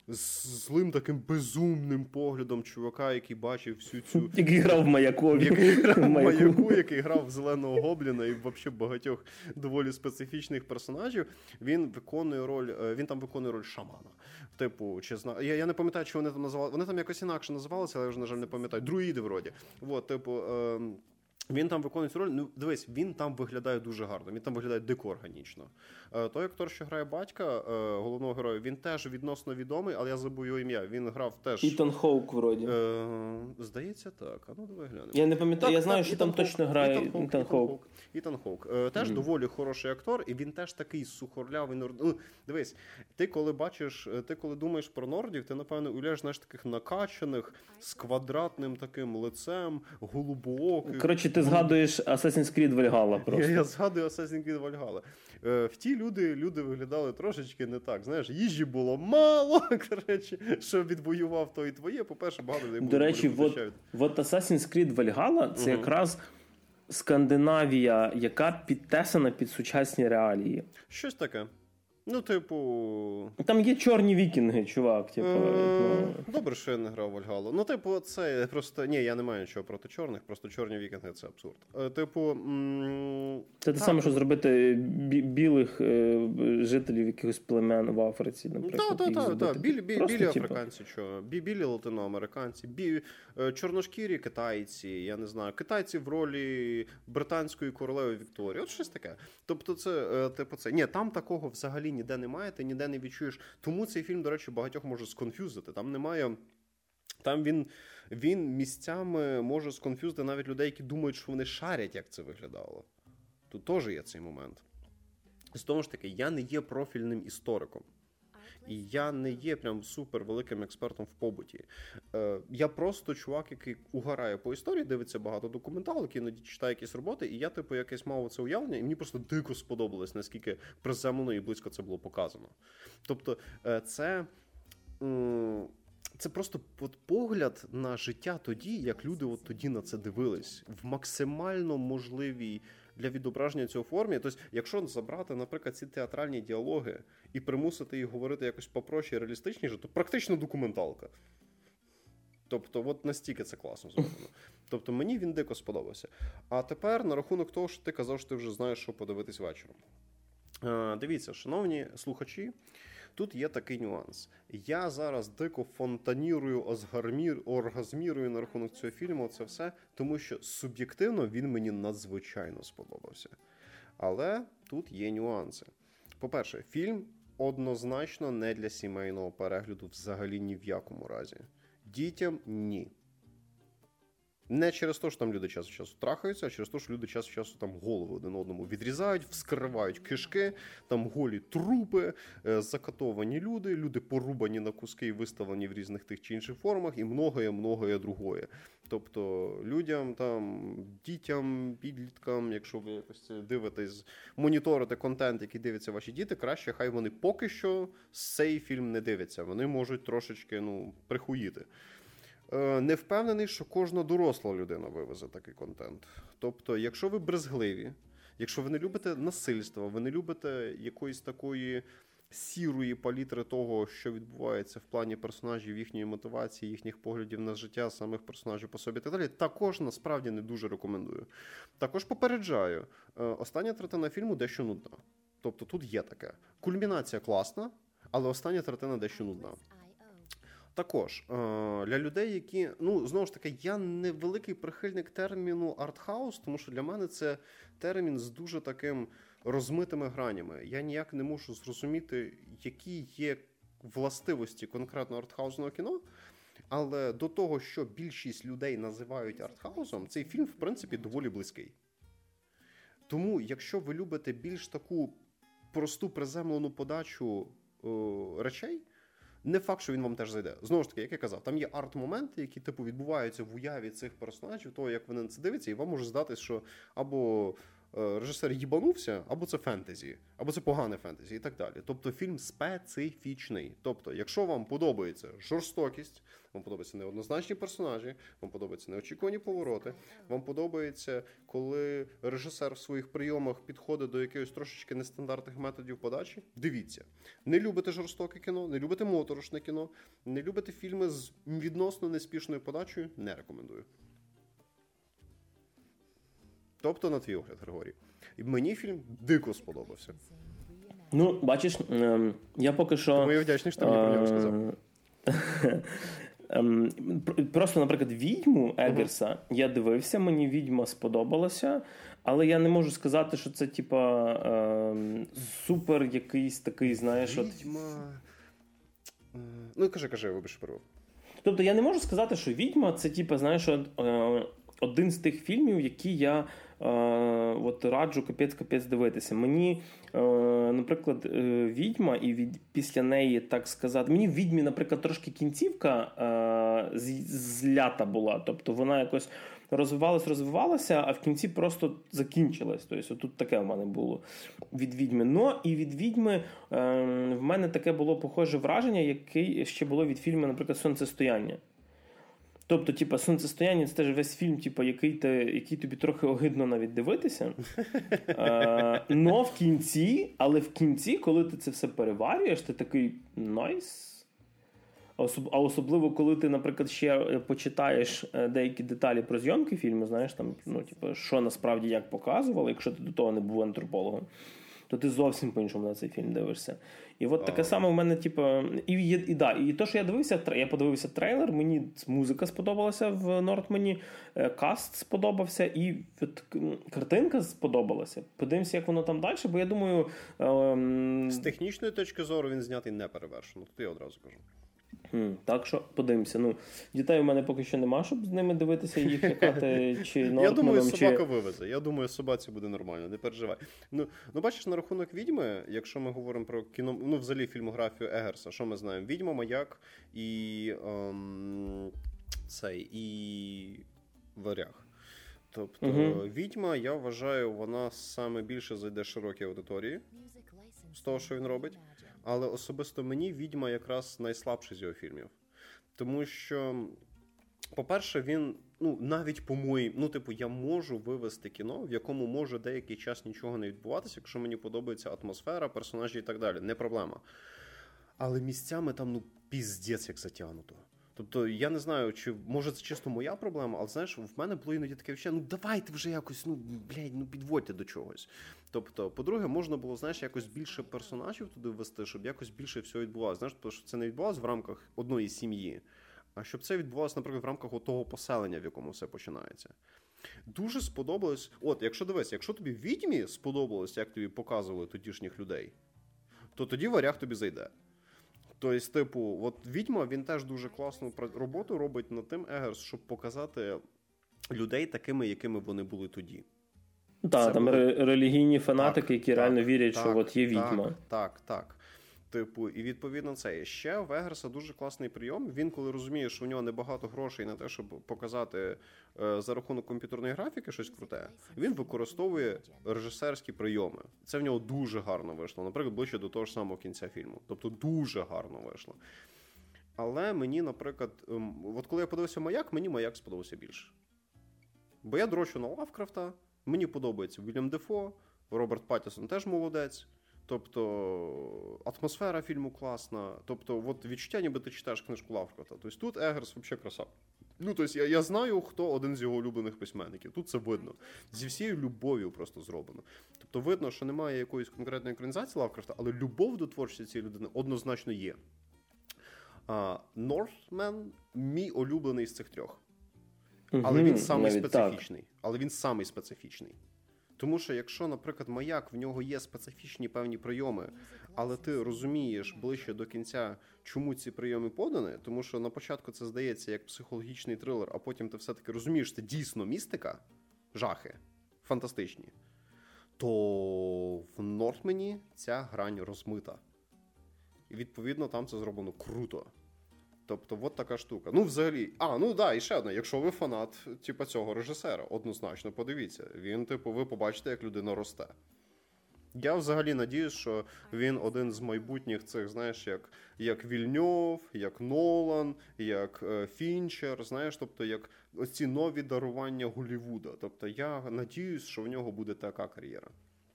з злим таким безумним поглядом чувака, який бачив всю цю. (laughs) Який грав в маякові. Який грав (laughs) в маяку, який грав в зеленого гобліна і взагалі багатьох доволі специфічних персонажів. Він виконує роль, е, він там виконує роль шамана. Типу, чи зна... я, я не пам'ятаю, що вони там називали. Вони там якось інакше називалися, але я вже, на жаль, не пам'ятаю. Друїди вроді. От, типу. Е... Він там виконує цю роль. Ну, дивись, він там виглядає дуже гарно. Він там виглядає дико органічно. Е, той актор, що грає батька е, головного героя, він теж відносно відомий, але я забув його ім'я. Він грав теж. Ітан Хоук, вроді. Е, Здається, так. А ну давай глянемо. Я не пам'ятаю, я знаю, так, що Ітан там Хоук, точно грає Ітан Хоук. Ітан Хоук. Ітан Хоук. Е, теж mm-hmm. доволі хороший актор, і він теж такий сухорлявий норд. Ну, Дивись, ти коли бачиш, ти коли думаєш про нордів, ти напевно уявляєш знаєш, таких накачаних з квадратним таким лицем, голубооких. Коротше, ти згадуєш Assassin's Creed Valhalla просто. Я, я згадую Assassin's Creed Valhalla. Е, в ті люди люди виглядали трошечки не так. Знаєш, їжі було мало, (laughs) коротше, що відвоював то і твоє. По-перше, багато людей було. До речі, от, от Assassin's Creed Valhalla це угу. якраз Скандинавія, яка підтесана під сучасні реалії. Щось таке. Ну, типу. Там є чорні вікінги, чувак. Типу, е, ну... Добре, що я не грав Вальгалу. Ну, типу, це просто. Ні, я не маю нічого проти чорних, просто чорні вікінги це абсурд. Е, типу. Це те саме, що зробити білих е, жителів якихось племен в Африці. наприклад. Так, так, так. Білі білі типу. африканці, що? Білі латиноамериканці, чорношкірі китайці, я не знаю, китайці в ролі британської королеви Вікторії. От щось таке. Тобто, це, типу, це. Ні, там такого взагалі ніде немає, ти ніде не відчуєш. Тому цей фільм, до речі, багатьох може сконфюзити. Там немає. Там він він місцями може сконфюзити навіть людей, які думають, що вони шарять, як це виглядало. Тут теж є цей момент. З того ж таки, я не є профільним істориком. І я не є прям супер великим експертом в побуті. Е, Я просто чувак, який угорає по історії, дивиться багато документалок, іноді читає якісь роботи, і я, типу, якесь мав це уявлення, і мені просто дико сподобалось, наскільки приземлено і близько це було показано. Тобто, е, це. Це просто погляд на життя тоді, як люди от тоді на це дивились в максимально можливій для відображення цього формі. Тобто, якщо забрати, наприклад, ці театральні діалоги і примусити їх говорити якось попроще і реалістичніше, то практично документалка. Тобто, от настільки це класно зроблено. (laughs) Тобто, мені він дико сподобався. А тепер на рахунок того, що ти казав, що ти вже знаєш, що подивитись вечором. Дивіться, шановні слухачі. Тут є такий нюанс. Я зараз дико фонтанірую, оргазмірую на рахунок цього фільму. Це все, тому що суб'єктивно він мені надзвичайно сподобався. Але тут є нюанси. По-перше, фільм однозначно не для сімейного перегляду взагалі ні в якому разі. Дітям ні. Не через те, що там люди час в часу трахаються, а через те, що люди час в часу там голови один одному відрізають, вскривають кишки, там голі трупи, е, закатовані люди, люди порубані на куски і виставлені в різних тих чи інших формах, і многоє другое. Тобто людям, там, дітям, підліткам, якщо ви якось це дивитесь, моніторите контент, який дивляться ваші діти, краще хай вони поки що цей фільм не дивляться. Вони можуть трошечки ну, прихуїти. Е, не впевнений, що кожна доросла людина вивезе такий контент. Тобто, якщо ви брезгливі, якщо ви не любите насильства, ви не любите якоїсь такої сірої палітри того, що відбувається в плані персонажів, їхньої мотивації, їхніх поглядів на життя, самих персонажів по собі і так далі, також насправді не дуже рекомендую. Також попереджаю, е, остання третина фільму дещо нудна. Тобто тут є таке. Кульмінація класна, але остання третина дещо нудна. Також е, для людей, які ну знову ж таки, я не великий прихильник терміну артхаус, тому що для мене це термін з дуже таким розмитими гранями. Я ніяк не можу зрозуміти, які є властивості конкретно артхаусного кіно. Але до того, що більшість людей називають артхаусом, цей фільм, в принципі, доволі близький. Тому, якщо ви любите більш таку просту приземлену подачу о, речей Не факт, що він вам теж зайде. Знову ж таки, як я казав, там є арт-моменти, які типу відбуваються в уяві цих персонажів, того як вони на це дивляться, і вам може здатись, що або режисер їбанувся, або це фентезі, або це погане фентезі, і так далі. Тобто фільм специфічний. Тобто, якщо вам подобається жорстокість, вам подобаються неоднозначні персонажі, вам подобаються неочікувані повороти, вам подобається, коли режисер в своїх прийомах підходить до якихось трошечки нестандартних методів подачі. Дивіться, не любите жорстоке кіно, не любите моторошне кіно, не любите фільми з відносно неспішною подачею. Не рекомендую. Тобто, на твій огляд, Григорій. І мені фільм дико сподобався. Ну, бачиш, ем, я поки що. Тому я вдячний, що ти мені про нього сказав. Ем, просто, наприклад, відьму Егерса uh-huh. я дивився, мені відьма сподобалася, але я не можу сказати, що це, типа, ем, супер якийсь такий, знаєш. Відьма. От... Ну, кажи, кажи, вибач, перерву. Тобто я не можу сказати, що відьма це, типа, знаєш, е, один з тих фільмів, які я Е, от раджу капець-капець дивитися. Мені, е, наприклад, е, відьма, і від після неї, так сказати, мені в відьмі, наприклад, трошки кінцівка злята була. Тобто вона якось розвивалась, розвивалася, а в кінці просто закінчилась. Тобто, тут таке в мене було від відьми. Ну і від відьми в мене таке було похоже враження, яке ще було від фільму, наприклад, Сонцестояння. Тобто, типа, сонцестояння це теж весь фільм, типу, який те, який тобі трохи огидно навіть дивитися. А, но в кінці, але в кінці, коли ти це все переварюєш, ти такий найс. А особливо, коли ти, наприклад, ще е, почитаєш е, деякі деталі про зйомки фільму, знаєш, там, ну, типу, що насправді як показували, якщо ти до того не був антропологом то ти зовсім по-іншому на цей фільм дивишся. І от таке саме в мене, типу, і і, і, да, і то, що я дивився, я подивився трейлер, мені музика сподобалася в Нортмені, е, каст сподобався, і от, картинка сподобалася. Подивимося, як воно там далі, бо я думаю. Ем... З технічної точки зору він знятий не перевершено. Тут я одразу кажу. Так що подивимося. Ну, Дітей у мене поки що нема, щоб з ними дивитися, їх лякати (laughs) чи Я думаю, собака чи... вивезе. Я думаю, собаці буде нормально, не переживай. Ну, ну бачиш, на рахунок відьми, якщо ми говоримо про кіно, ну взагалі фільмографію Егерса, що ми знаємо? Відьма, маяк і ем, цей, і варяг. Тобто відьма, я вважаю, вона саме більше зайде широкій аудиторії з того, що він робить. Але особисто мені відьма якраз найслабший з його фільмів. Тому що, по-перше, він, ну, навіть по моїм, ну, типу, я можу вивести кіно, в якому може деякий час нічого не відбуватися, якщо мені подобається атмосфера, персонажі і так далі. Не проблема. Але місцями там, ну, піздець, як затягнуто. Тобто, я не знаю, чи може це чисто моя проблема, але знаєш, в мене було іноді таке вчення, ну давайте вже якось, ну блядь, ну підводьте до чогось. Тобто, по-друге, можна було, знаєш, якось більше персонажів туди ввести, щоб якось більше всього відбувалося. Знаєш, тому що це не відбувалося в рамках одної сім'ї, а щоб це відбувалося, наприклад, в рамках того поселення, в якому все починається. Дуже сподобалось. От, якщо дивись, якщо тобі відьмі сподобалось, як тобі показували тодішніх людей, то тоді варяг тобі зайде. Тобто, типу, от відьма він теж дуже класну роботу робить над тим Егерс, щоб показати людей такими, якими вони були тоді. Так, там були... релігійні фанатики, так, які так, реально вірять, так, що от є відьма. Так, так, так. Типу, і відповідно це ще в Егерса дуже класний прийом. Він, коли розуміє, що у нього небагато грошей на те, щоб показати е, за рахунок комп'ютерної графіки щось круте, він використовує режисерські прийоми. Це в нього дуже гарно вийшло. Наприклад, ближче до того ж самого кінця фільму. Тобто дуже гарно вийшло. Але мені, наприклад, ем, от коли я подивився маяк, мені маяк сподобався більше. Бо я дрочу на Лавкрафта, мені подобається Вільям Дефо, Роберт Паттісон теж молодець. Тобто атмосфера фільму класна. Тобто, от відчуття, ніби ти читаєш книжку Лавкрафта. Тобто тут Егерс взагалі краса. Ну, тобто, я я знаю, хто один з його улюблених письменників. Тут це видно. Зі всією любов'ю просто зроблено. Тобто, видно, що немає якоїсь конкретної екранізації Лавкрафта, але любов до творчості цієї людини однозначно є. Нортмен мій улюблений з цих трьох. Але він самий специфічний. Але він самий специфічний. Тому що, якщо, наприклад, маяк в нього є специфічні певні прийоми, але ти розумієш ближче до кінця, чому ці прийоми подані, тому що на початку це здається як психологічний трилер, а потім ти все-таки розумієш, це дійсно містика, жахи, фантастичні, то в Нортмені ця грань розмита. І відповідно там це зроблено круто. Тобто, от така штука. Ну, взагалі, а, ну да, і ще одне, якщо ви фанат, типу, цього режисера, однозначно подивіться. Він, типу, ви побачите, як людина росте. Я взагалі надіюсь, що він один з майбутніх цих, знаєш, як як Вільньов, як Нолан, як е, Фінчер, знаєш, тобто як оці нові дарування Голівуда. Тобто я надіюсь, що в нього буде така кар'єра.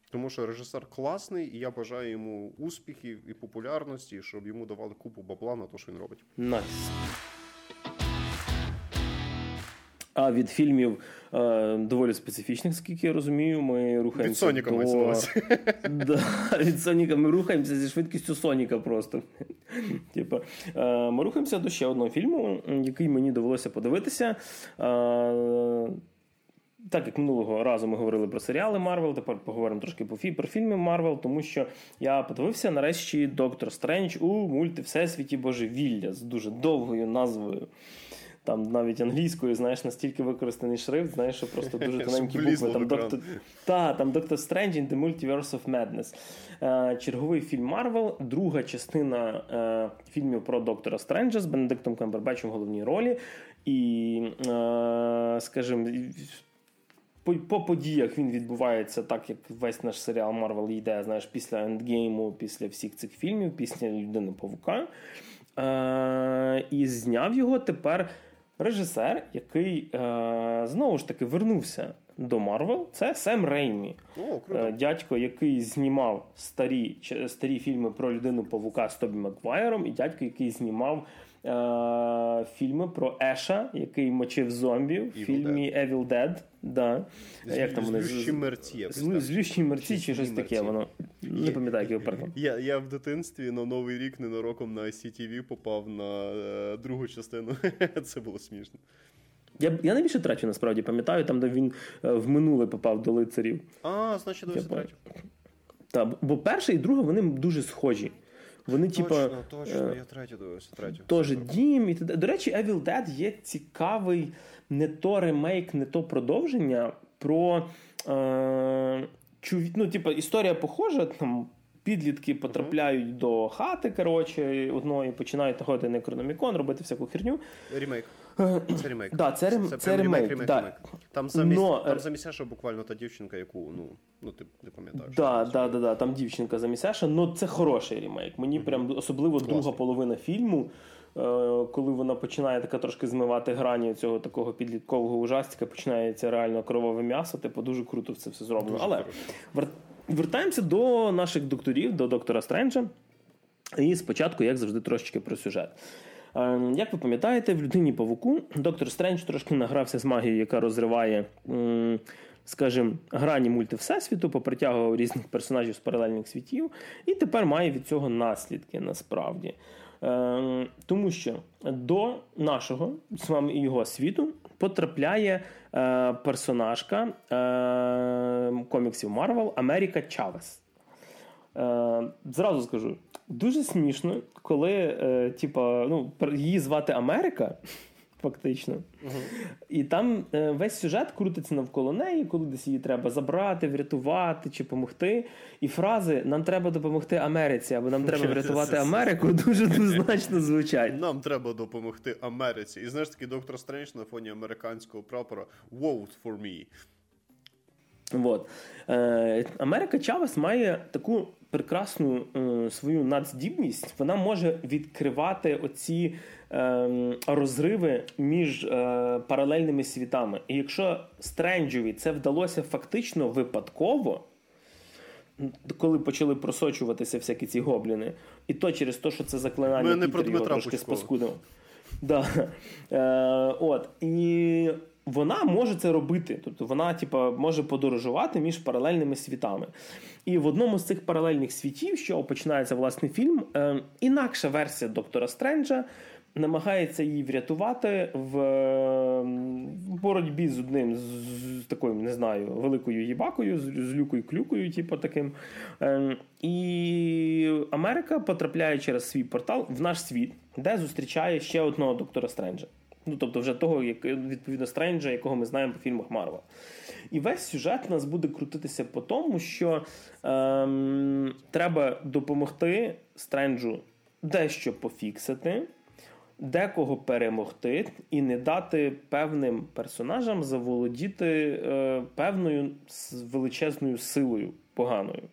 Тому що режисер класний, і я бажаю йому успіхів і популярності, щоб йому давали купу бабла на те, що він робить. Nice. Nice. А від фільмів е, доволі специфічних, скільки я розумію, ми рухаємося. Від Соніка до... (laughs) да, Від Соніка ми рухаємося зі швидкістю Соніка просто. (laughs) Типа, е, Ми рухаємося до ще одного фільму, який мені довелося подивитися. Е, так як минулого разу ми говорили про серіали Марвел, тепер поговоримо трошки про фільми Марвел, тому що я подивився нарешті Доктор Стрендж у Мультивсесвіті Божевілля з дуже довгою назвою. Там навіть англійською, знаєш, настільки використаний шрифт, знаєш, що просто (laughs) дуже тоненькі букви. Там доктор... Та, там Doctor Strange in the Multiverse of Madness. Е, черговий фільм Марвел, друга частина е, фільмів про Доктора Стренджа з Бенедиктом Камбербачем в головній ролі. І, е, скажімо, по, по подіях він відбувається так, як весь наш серіал Марвел йде, знаєш, після Endgame у, після всіх цих фільмів, після Людини-павука. Е, І зняв його тепер режисер, який е, знову ж таки вернувся до Марвел, це Сем Реймі. О, круто. Е, дядько, який знімав старі старі фільми про Людину-павука з Тобі Маквайером, і дядько, який знімав е, фільми про Еша, який мочив зомбів в фільмі Dead. Evil Dead. Да. З, як там вони? Злющі мерці. Злющі мерці чи щось таке воно. Не пам'ятаю, як його переклад. (laughs) Я я в дитинстві на Новий рік ненароком на ICTV попав на е, другу частину. (laughs) Це було смішно. Я я найбільше третю насправді пам'ятаю, там, де він е, в минуле попав до лицарів. А, значить, досі третю. Так, бо перша і друга вони дуже схожі. Вони, точно, типа, точно, я третю дивився, третю. Теж дім. І До речі, Evil Dead є цікавий не то ремейк, не то продовження про. Е, ну, типа, історія похожа. там Підлітки потрапляють mm-hmm. до хати, коротше, одної починають находити Некрономікон, робити всяку херню. Ремейк. Це ремейк. Да, це, рем... це, це ремейк. ремейк, да. ремейк. Там замість Но... там замість Аша буквально та дівчинка, яку ну, ну ти не пам'ятаєш. Да, да, да, да, Там дівчинка замість Аша, але це хороший ремейк. Мені mm-hmm. прям особливо Класний. друга половина фільму. Е, коли вона починає така трошки змивати грані цього такого підліткового ужастика, починається реально кровове м'ясо, типу дуже круто це все зроблено. Дуже Але вер... вертаємося до наших докторів, до доктора Стренджа. І спочатку, як завжди, трошечки про сюжет. Е, як ви пам'ятаєте, в людині павуку доктор Стрендж трошки награвся з магією, яка розриває, скажімо, грані мультивсесвіту, попритягував різних персонажів з паралельних світів, і тепер має від цього наслідки насправді. Е, тому що до нашого з вами його світу потрапляє е, персонажка коміксів Марвел Америка Чавес. Зразу скажу, Дуже смішно, коли е, типа, ну, її звати Америка, (laughs) фактично. uh І там е, весь сюжет крутиться навколо неї, коли десь її треба забрати, врятувати чи допомогти. І фрази Нам треба допомогти Америці, або нам треба врятувати Америку (laughs) дуже двозначно звучать. Нам треба допомогти Америці. І знаєш такий доктор Стрендж на фоні американського прапора Vote for me. Вот. Е, Америка Чавес має таку прекрасну е, свою надздібність. Вона може відкривати оці е, розриви між е, паралельними світами. І якщо Стренджові це вдалося фактично випадково. Коли почали просочуватися всякі ці гобліни, і то через те, що це заклинання Ми Пітер його трошки спаскудив. Да. Е, от. І вона може це робити. Тобто вона, типа, може подорожувати між паралельними світами. І в одному з цих паралельних світів, що починається власний фільм, е, інакша версія доктора Стренджа. Намагається її врятувати в боротьбі з одним з, з такою, не знаю, великою їбакою, з, з клюкою, клюкою, типу таким. Е, і Америка потрапляє через свій портал в наш світ, де зустрічає ще одного доктора Стренджа. Ну, тобто, вже того, як відповідно Стренджа, якого ми знаємо по фільмах Марвел. І весь сюжет у нас буде крутитися по тому, що ем, треба допомогти Стренджу дещо пофіксити, декого перемогти і не дати певним персонажам заволодіти е, певною величезною силою поганою.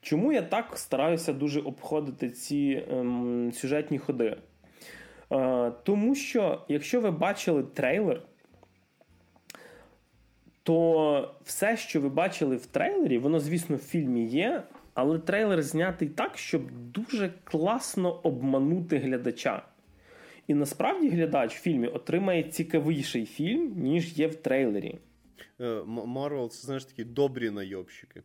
Чому я так стараюся дуже обходити ці ем, сюжетні ходи? Е, тому що, якщо ви бачили трейлер, то все, що ви бачили в трейлері, воно, звісно, в фільмі є, але трейлер знятий так, щоб дуже класно обманути глядача. І насправді глядач в фільмі отримає цікавіший фільм, ніж є в трейлері. Марвел, це знаєш такі добрі найобщики.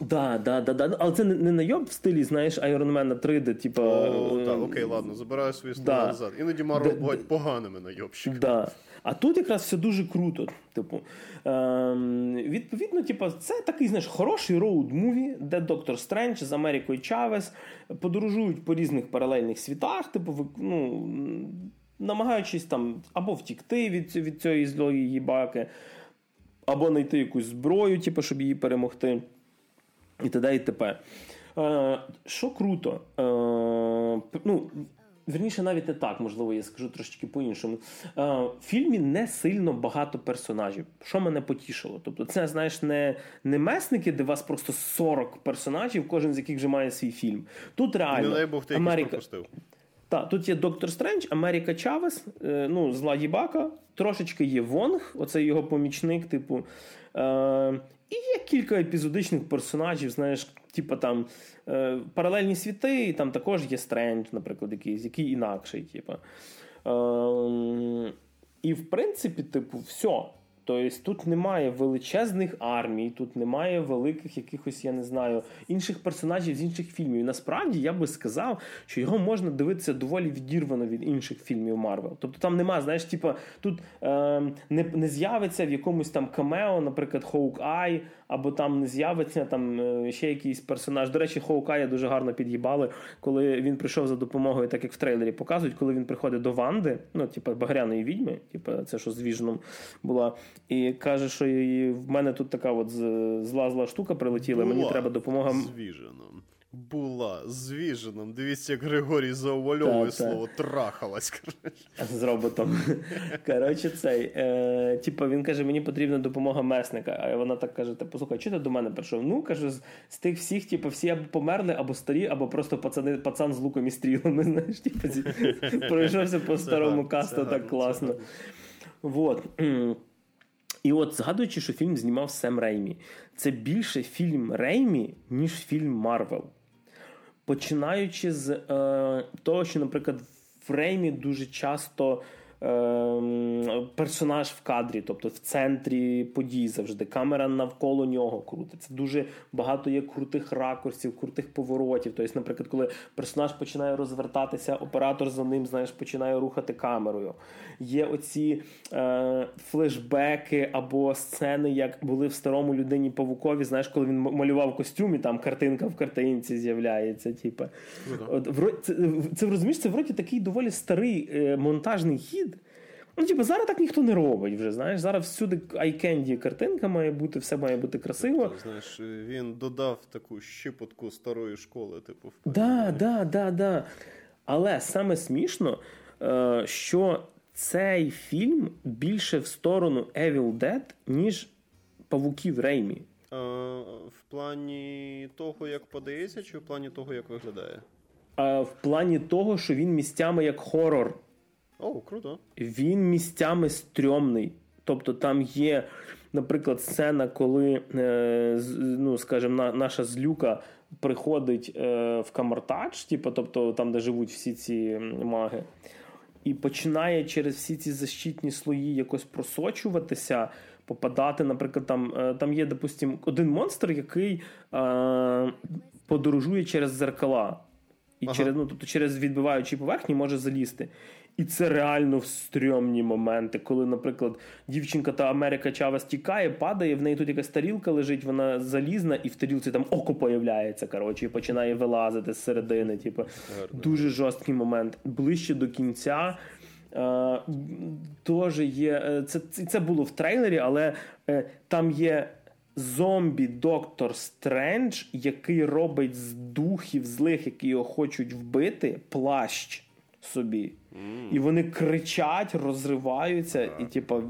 Да, да, да, да. Але це не, не найоб в стилі, знаєш, Iron Man 3, де типа. О, так, окей, ладно, забираю свої слова да. назад. Іноді Марвел да, бувають поганими найобщиками. Да. А тут якраз все дуже круто. Типу, ем, Відповідно, типу, це такий знаєш, хороший роуд-муві, де доктор Стрендж з Америкою Чавес подорожують по різних паралельних світах, типу, ну, намагаючись там або втікти від від цієї злої їбаки, або знайти якусь зброю, типу, щоб її перемогти. І т.д. і тепер. Е, Що круто? Е, ну, Верніше, навіть не так, можливо, я скажу трошечки по-іншому. Е, в фільмі не сильно багато персонажів, що мене потішило. Тобто, це, знаєш, не не месники, де у вас просто 40 персонажів, кожен з яких вже має свій фільм. Тут реально. Не дай Бог ти Америка... пропустив. Так, тут є Доктор Стрендж, Америка Чавес, е, ну, зла Їбака, трошечки є Вонг, оцей його помічник, типу. Е, І є кілька епізодичних персонажів, знаєш, типу там е, паралельні світи, і там також є Стрендж, наприклад, якийсь, який інакший. Типу. Е, І в принципі, типу, все. Тобто тут немає величезних армій, тут немає великих якихось, я не знаю, інших персонажів з інших фільмів. І насправді я би сказав, що його можна дивитися доволі відірвано від інших фільмів Марвел. Тобто там немає, знаєш, типу, тут е, не не з'явиться в якомусь там камео, наприклад, Hawkeye, або там не з'явиться там е, ще якийсь персонаж. До речі, Хоукая дуже гарно під'їбали, коли він прийшов за допомогою, так як в трейлері показують, коли він приходить до Ванди, ну, типу, багряної відьми, типу, це що з Віжном була, і каже, що в мене тут така от зла зла штука прилетіла, була мені треба допомога. З Віженом була з Віженом. Дивіться, як Григорій заувальовує слово трахалась. З роботом. Коротше, цей. Е, Типу, він каже, мені потрібна допомога месника. А вона так каже: типу, слухай, чи ти до мене прийшов? Ну, каже, з, з тих всіх, типу, всі або померли, або старі, або просто пацани, пацан з луком і стрілами. (laughs) Знаєш, типу, пройшовся по старому касту так класно. Вот. І от згадуючи, що фільм знімав Сем Реймі, це більше фільм Реймі, ніж фільм Марвел. Починаючи з е, того, що, наприклад, в Реймі дуже часто персонаж в кадрі, тобто в центрі подій завжди. Камера навколо нього крутиться. Дуже багато є крутих ракурсів, крутих поворотів. Тобто, наприклад, коли персонаж починає розвертатися, оператор за ним знаєш, починає рухати камерою. Є оці е, флешбеки або сцени, як були в старому людині павукові. Знаєш, коли він малював костюм, і там картинка в картинці з'являється. Типу. От, Це, це розумієш, це вроді такий доволі старий е, монтажний хід. Ну, типу, зараз так ніхто не робить вже. Знаєш, зараз всюди айкенді картинка має бути, все має бути красиво. Так, знаєш, він додав таку щепотку старої школи, типу, в Да, да, да, да. Але саме смішно, е, що цей фільм більше в сторону Evil Dead, ніж Павуків Реймі. А, В плані того, як подається, чи в плані того, як виглядає? А, В плані того, що він місцями як хорор. О, круто. Він місцями стрьомний. Тобто там є, наприклад, сцена, коли, е, ну, скажімо, наша злюка приходить е, в Камар-Тадж, типу, тобто там, де живуть всі ці маги, і починає через всі ці защитні слої якось просочуватися. Попадати, наприклад, там е, там є, допустим, один монстр, який подорожує через зеркала, і ага. через ну, тобто через відбиваючі поверхні може залізти. І це реально в стрьомні моменти, коли, наприклад, дівчинка та Америка Чавес тікає, падає, в неї тут якась тарілка лежить, вона залізна, і в тарілці там око появляється, коротше, і починає вилазити з середини. Типу. Дуже жорсткий момент. Ближче до кінця. Е, Теж є. Це це було в трейлері, але е, там є зомбі доктор Стрендж, який робить з духів злих, які його хочуть вбити, плащ собі. Mm. І вони кричать, розриваються, yeah. і типу,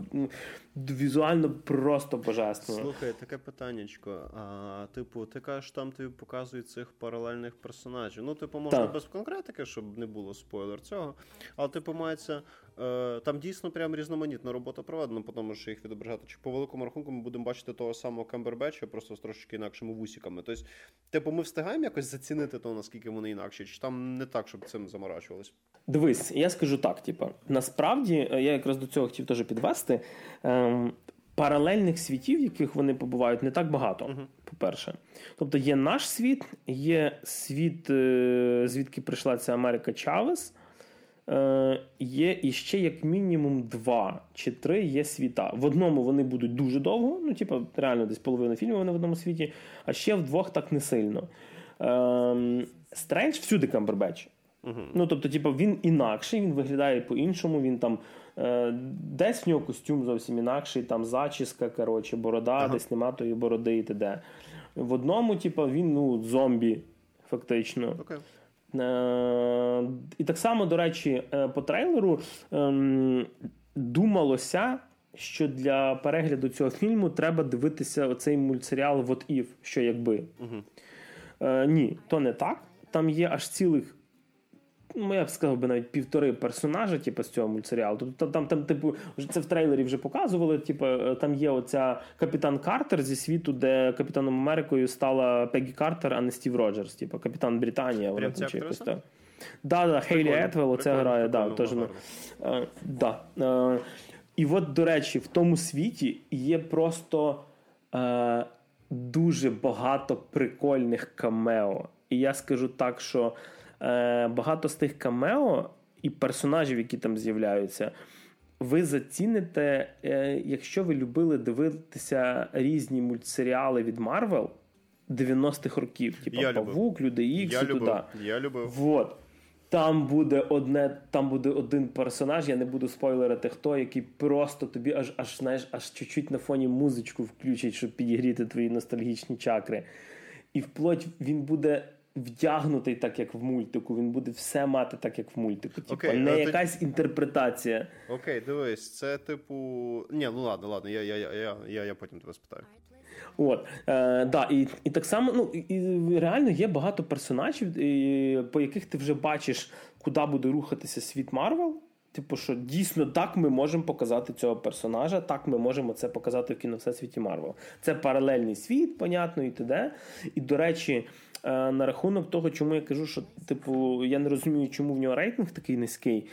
візуально просто божественно. Слухай, таке питаннячко. А, Типу, ти кажеш, там тобі показують цих паралельних персонажів. Ну, типу, можна так. без конкретики, щоб не було спойлер цього. Але, типу, мається. Е, там дійсно прям різноманітна робота проведена, тому що їх відображати. Чи по великому рахунку ми будемо бачити того самого Камбербеча, просто з трошки інакшими вусіками. Тобто, типу, ми встигаємо якось зацінити то, наскільки вони інакші, чи там не так, щоб цим заморачувались? Дивись, я скажу так: типу, насправді е, я якраз до цього хотів теж підвести. Ем, паралельних світів, в яких вони побувають, не так багато. Uh-huh. По-перше, тобто є наш світ, є світ, е, звідки прийшла ця Америка Чавес. Е, є іще як мінімум два чи три є світа. В одному вони будуть дуже довго, ну, типу, реально десь половина фільму вони в одному світі, а ще в двох так не сильно. Стрендж всюди Камбербеч. Uh-huh. Ну, тобто, типу, він інакший, він виглядає по-іншому, він там е, десь в нього костюм зовсім інакший, там зачіска, коротше, борода, uh-huh. десь нема тої бороди і т.д. В одному, типу, він ну, зомбі, фактично. Okay. Е, І так само, до речі, е, по трейлеру е, думалося. Що для перегляду цього фільму треба дивитися оцей мультсеріал «What If», що якби. Uh-huh. Е, Ні, то не так. Там є аж цілих ну, я б сказав би навіть півтори персонажа, типу, з цього мультсеріалу. Тобто там, там, типу, це в трейлері вже показували. Типу, е, там є оця капітан Картер зі світу, де капітаном Америкою стала Пегі Картер, а не Стів Роджерс, типу, капітан Британія. Вона там чи якось так. Да, да, Гейлі Етвелл, оце грає, да, теж. Uh, да. Uh, і от, до речі, в тому світі є просто uh, дуже багато прикольних камео. І я скажу так, що е, багато з тих камео і персонажів, які там з'являються, ви заціните, е, якщо ви любили дивитися різні мультсеріали від Марвел 90-х років, типу Павук, Люди Ікс і туди. Я любив. Вот. Там буде одне, там буде один персонаж, я не буду спойлерити, хто, який просто тобі аж аж знаєш, аж чуть-чуть на фоні музичку включить, щоб підігріти твої ностальгічні чакри. І вплоть він буде вдягнутий так, як в мультику. Він буде все мати так, як в мультику. Типу, okay, не якась ти... інтерпретація. Окей, okay, дивись, це типу. Ні, ну ладно, ладно, я я, я, я, я потім тебе спитаю. От, е, да, І і так само ну, і реально є багато персонажів, і, по яких ти вже бачиш, куди буде рухатися світ Марвел. Типу, що дійсно так ми можемо показати цього персонажа, так ми можемо це показати в кіно всесвіті Марвел. Це паралельний світ, понятно, і т.д. І, до речі, Е, на рахунок того, чому я кажу, що типу я не розумію, чому в нього рейтинг такий низький.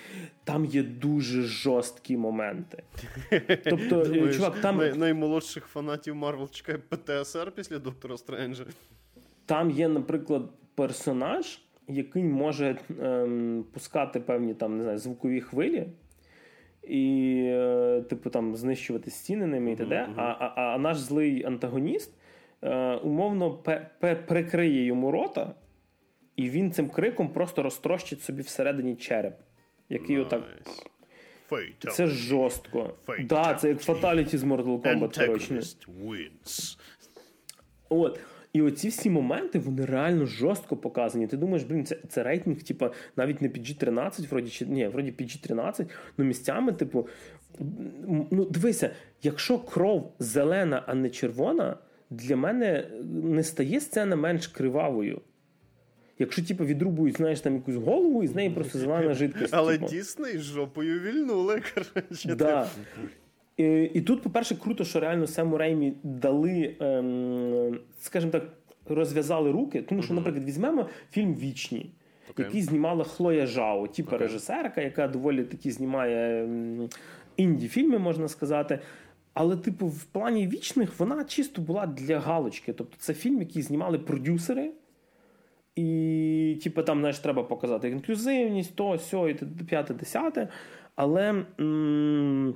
Там є дуже жорсткі моменти. (laughs) Тобто, е, Думаєш, чувак, там най- наймолодших фанатів Марвел чекає ПТСР після Доктора Стренджа. Там є, наприклад, персонаж, який може ем, пускати певні там не знаю, звукові хвилі. І, е, типу, там знищувати стіни ними і т.д. А, а, а наш злий антагоніст Е, умовно прикриє йому рота, і він цим криком просто розтрощить собі всередині череп. Який nice. отак. Fatality. Це жорстко. Так, да, це як Fatality з Mortal Kombat. коротше. От. І оці всі моменти вони реально жорстко показані. Ти думаєш, блін, це це рейтинг, типу, навіть не PG-13, вроді чи ні, вроді PG-13, ну місцями, типу, ну дивися, якщо кров зелена, а не червона, для мене не стає сцена менш кривавою. Якщо типу, відрубують, знаєш, там якусь голову, і з неї просто зелена жидкость. Але типу. Дісней жопою вільнули. (laughs) коротше. Да. І, і тут, по-перше, круто, що реально Сему Реймі дали, ем, скажімо так, розв'язали руки. Тому що, наприклад, візьмемо фільм Вічні, okay. який знімала Хлоя Жао, типу okay. режисерка, яка доволі таки знімає ем, інді-фільми, можна сказати. Але, типу, в плані вічних вона чисто була для галочки. Тобто, це фільм, який знімали продюсери. І, типу, там, знаєш, треба показати інклюзивність, то, сьо, і п'яте, десяте. Але м-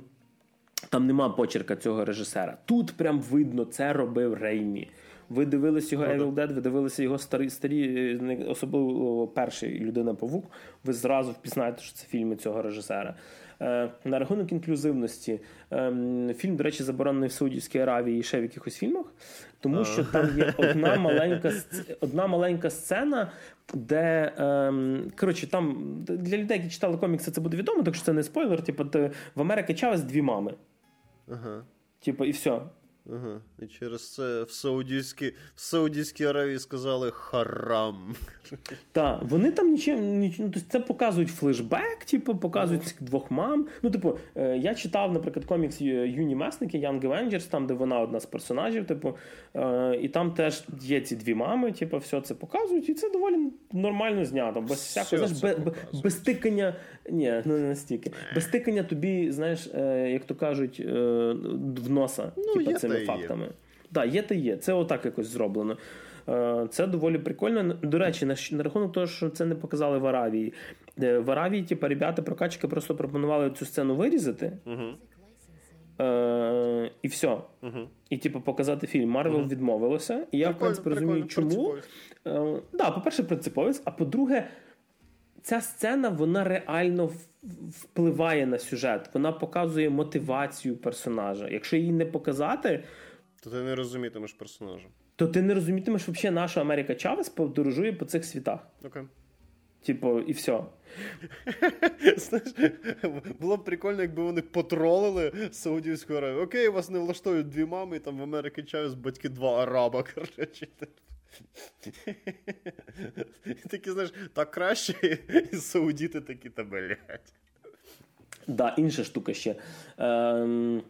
там нема почерка цього режисера. Тут прям видно, це робив Реймі. Ви дивились його Evil Dead, ви дивилися його старі, старі особливо перший людина павук. Ви зразу впізнаєте, що це фільми цього режисера. Е, на рахунок інклюзивності, ем, фільм, до речі, заборонений в Саудівській Аравії і ще в якихось фільмах, тому що там є одна (laughs) маленька одна маленька сцена, де ем, коротше, там для людей, які читали комікси, це буде відомо, так що це не спойлер. Типу, в Америці Чавес дві мами. Ага. Типа, і все. Ага. І через це в Саудівській в Саудівській Аравії сказали харам. Так, вони там нічим ніч, ну, це показують флешбек, типу, показують цих двох мам. Ну, типу, е, я читав, наприклад, комікс Юні Месники, Young Avengers, там, де вона одна з персонажів, типу, е, і там теж є ці дві мами, типу, все це показують, і це доволі нормально знято. Без всякого, знаєш, без, без тикання, ні, ну не настільки. Без тикання тобі, знаєш, е, як то кажуть, в носа, ну, типу, цими фактами. Так, є та є. Це отак якось зроблено. Е, це доволі прикольно. До речі, на, на рахунок того, що це не показали в Аравії. Е, в Аравії, типу, ребята прокачки просто пропонували цю сцену вирізати. uh Е, І все. uh І, типу, показати фільм. Марвел uh відмовилося. І я, в принципі, розумію, чому. Е, да, По-перше, принциповість, а по-друге, ця сцена вона реально впливає на сюжет. Вона показує мотивацію персонажа. Якщо її не показати, то ти не розумітимеш персонажа то ти не розумітимеш, взагалі, наша Америка Чавес подорожує по цих світах. Окей. Типу, і все. (laughs) Знаєш, Було б прикольно, якби вони потролили Саудівську Аравію. Окей, вас не влаштують дві мами, і там в Америці Чавес батьки два араба. (laughs) коротше. (laughs) Такі, знаєш, так краще, і саудіти такі та блять. Да, інша штука ще. Ем,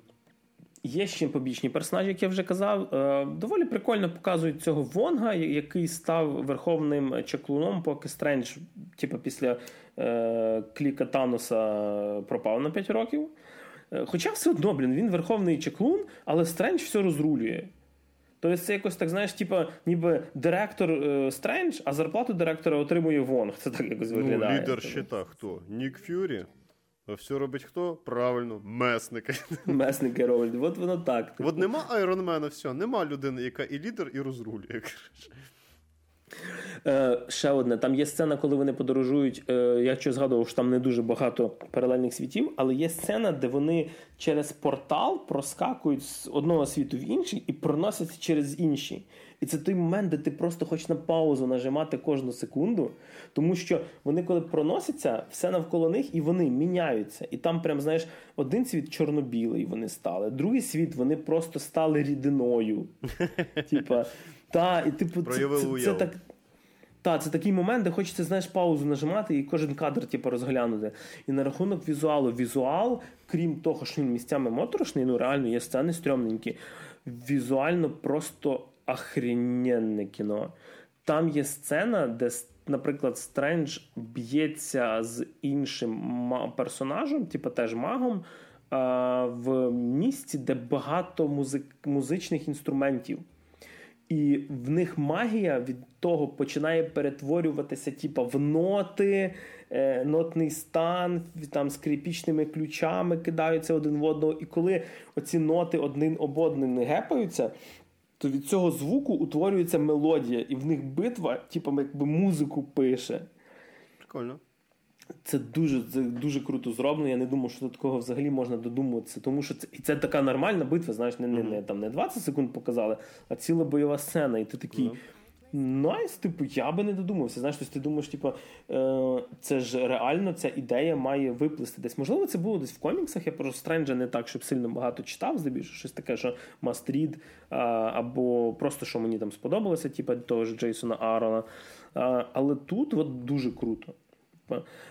Є ще побічні персонажі, як я вже казав. Е, доволі прикольно показують цього Вонга, який став верховним чаклуном, поки Стрендж, типу, після е, кліка Таноса пропав на 5 років. Е, хоча все одно, блін, він верховний чаклун, але Стрендж все розрулює. Тобто це якось так, знаєш, типу, ніби директор е, Стрендж, а зарплату директора отримує Вонг. Це так якось ну, виглядає. Ну, Лідер щита хто? Нік Ф'юрі? А все робить хто? Правильно, месники. (laughs) Месники роблять. От воно так. От нема айронмена, все, нема людини, яка і лідер, і розрулює. Е, Ще одне, там є сцена, коли вони подорожують. Е, Я що згадував, що там не дуже багато паралельних світів, але є сцена, де вони через портал проскакують з одного світу в інший і проносяться через інший. І це той момент, де ти просто хочеш на паузу нажимати кожну секунду, тому що вони, коли проносяться, все навколо них і вони міняються. І там, прям, знаєш, один світ чорно-білий вони стали, другий світ вони просто стали рідиною. (laughs) Типа, та, і типу, це, це, це так. Так, це такий момент, де хочеться, знаєш, паузу нажимати і кожен кадр типу, розглянути. І на рахунок візуалу, візуал, крім того, що він місцями моторошний, ну реально є сцени стрьомненькі. Візуально просто охрененне кіно. Там є сцена, де, наприклад, Стрендж б'ється з іншим персонажем, типу теж магом, в місці, де багато музик, музичних інструментів. І в них магія від того починає перетворюватися, типу, в ноти, е, нотний стан, там скрипічними ключами кидаються один в одного. І коли оці ноти один об одним не гепаються, то від цього звуку утворюється мелодія, і в них битва, типу, якби музику пише. Прикольно. Це дуже це дуже круто зроблено. Я не думав, що до такого взагалі можна додумуватися. Тому що це і це така нормальна битва, знаєш, не не, не, там, не 20 секунд показали, а ціла бойова сцена. І ти такий. Mm-hmm. Nice, типу, я би не додумався. Знаєш, тобто ти думаєш, типу, е, це ж реально ця ідея має виплисти десь. Можливо, це було десь в коміксах. Я про Стренджа не так, щоб сильно багато читав, здебільшого, щось таке, що read, або просто що мені там сподобалося, типу, того ж Джейсона Аарона. Але тут от дуже круто.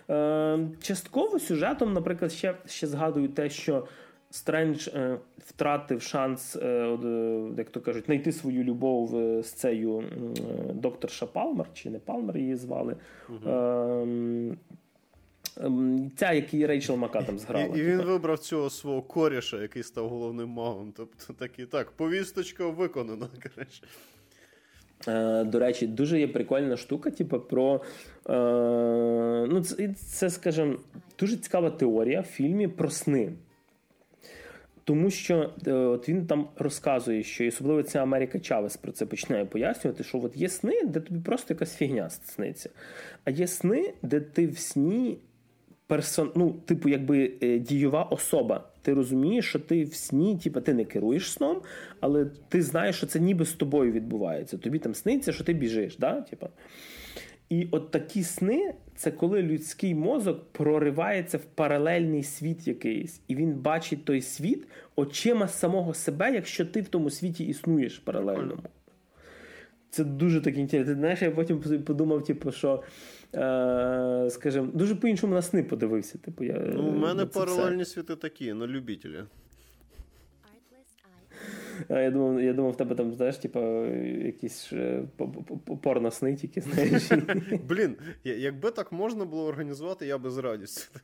Е, частково сюжетом, наприклад, ще, ще згадую те, що. Стрендж е, втратив шанс, е, е, як то кажуть, знайти свою любов е, з цією е, докторша Палмер, чи не Палмер її звали. Угу. Ця, який Рейчел Мака там зграла. І, і він типу. вибрав цього свого коріша, який став головним магом. Тобто такий, так, повісточка виконана. коротше. До речі, дуже є прикольна штука, типу, про. Е, ну, Це, це скажімо, дуже цікава теорія в фільмі про сни. Тому що е, от він там розказує, що і особливо ця Америка Чавес про це починає пояснювати, що от є сни, де тобі просто якась фігня сниться. А є сни, де ти в сні персон... ну, типу, якби е, дієва особа. Ти розумієш, що ти в сні, типу, ти не керуєш сном, але ти знаєш, що це ніби з тобою відбувається. Тобі там сниться, що ти біжиш. Да? Типу. І от такі сни це коли людський мозок проривається в паралельний світ якийсь, і він бачить той світ очима самого себе, якщо ти в тому світі існуєш паралельному. Це дуже так інтересно. Ти знаєш, я потім подумав, типу, що, е, скажімо, дуже по-іншому на сни подивився. Типу, я, Ну, У мене паралельні все. світи такі, на любителя. Я думав, я думав, в тебе там, знаєш, типу, якісь порносни тільки, знаєш. (laughs) Блін, якби так можна було організувати, я би з радістю.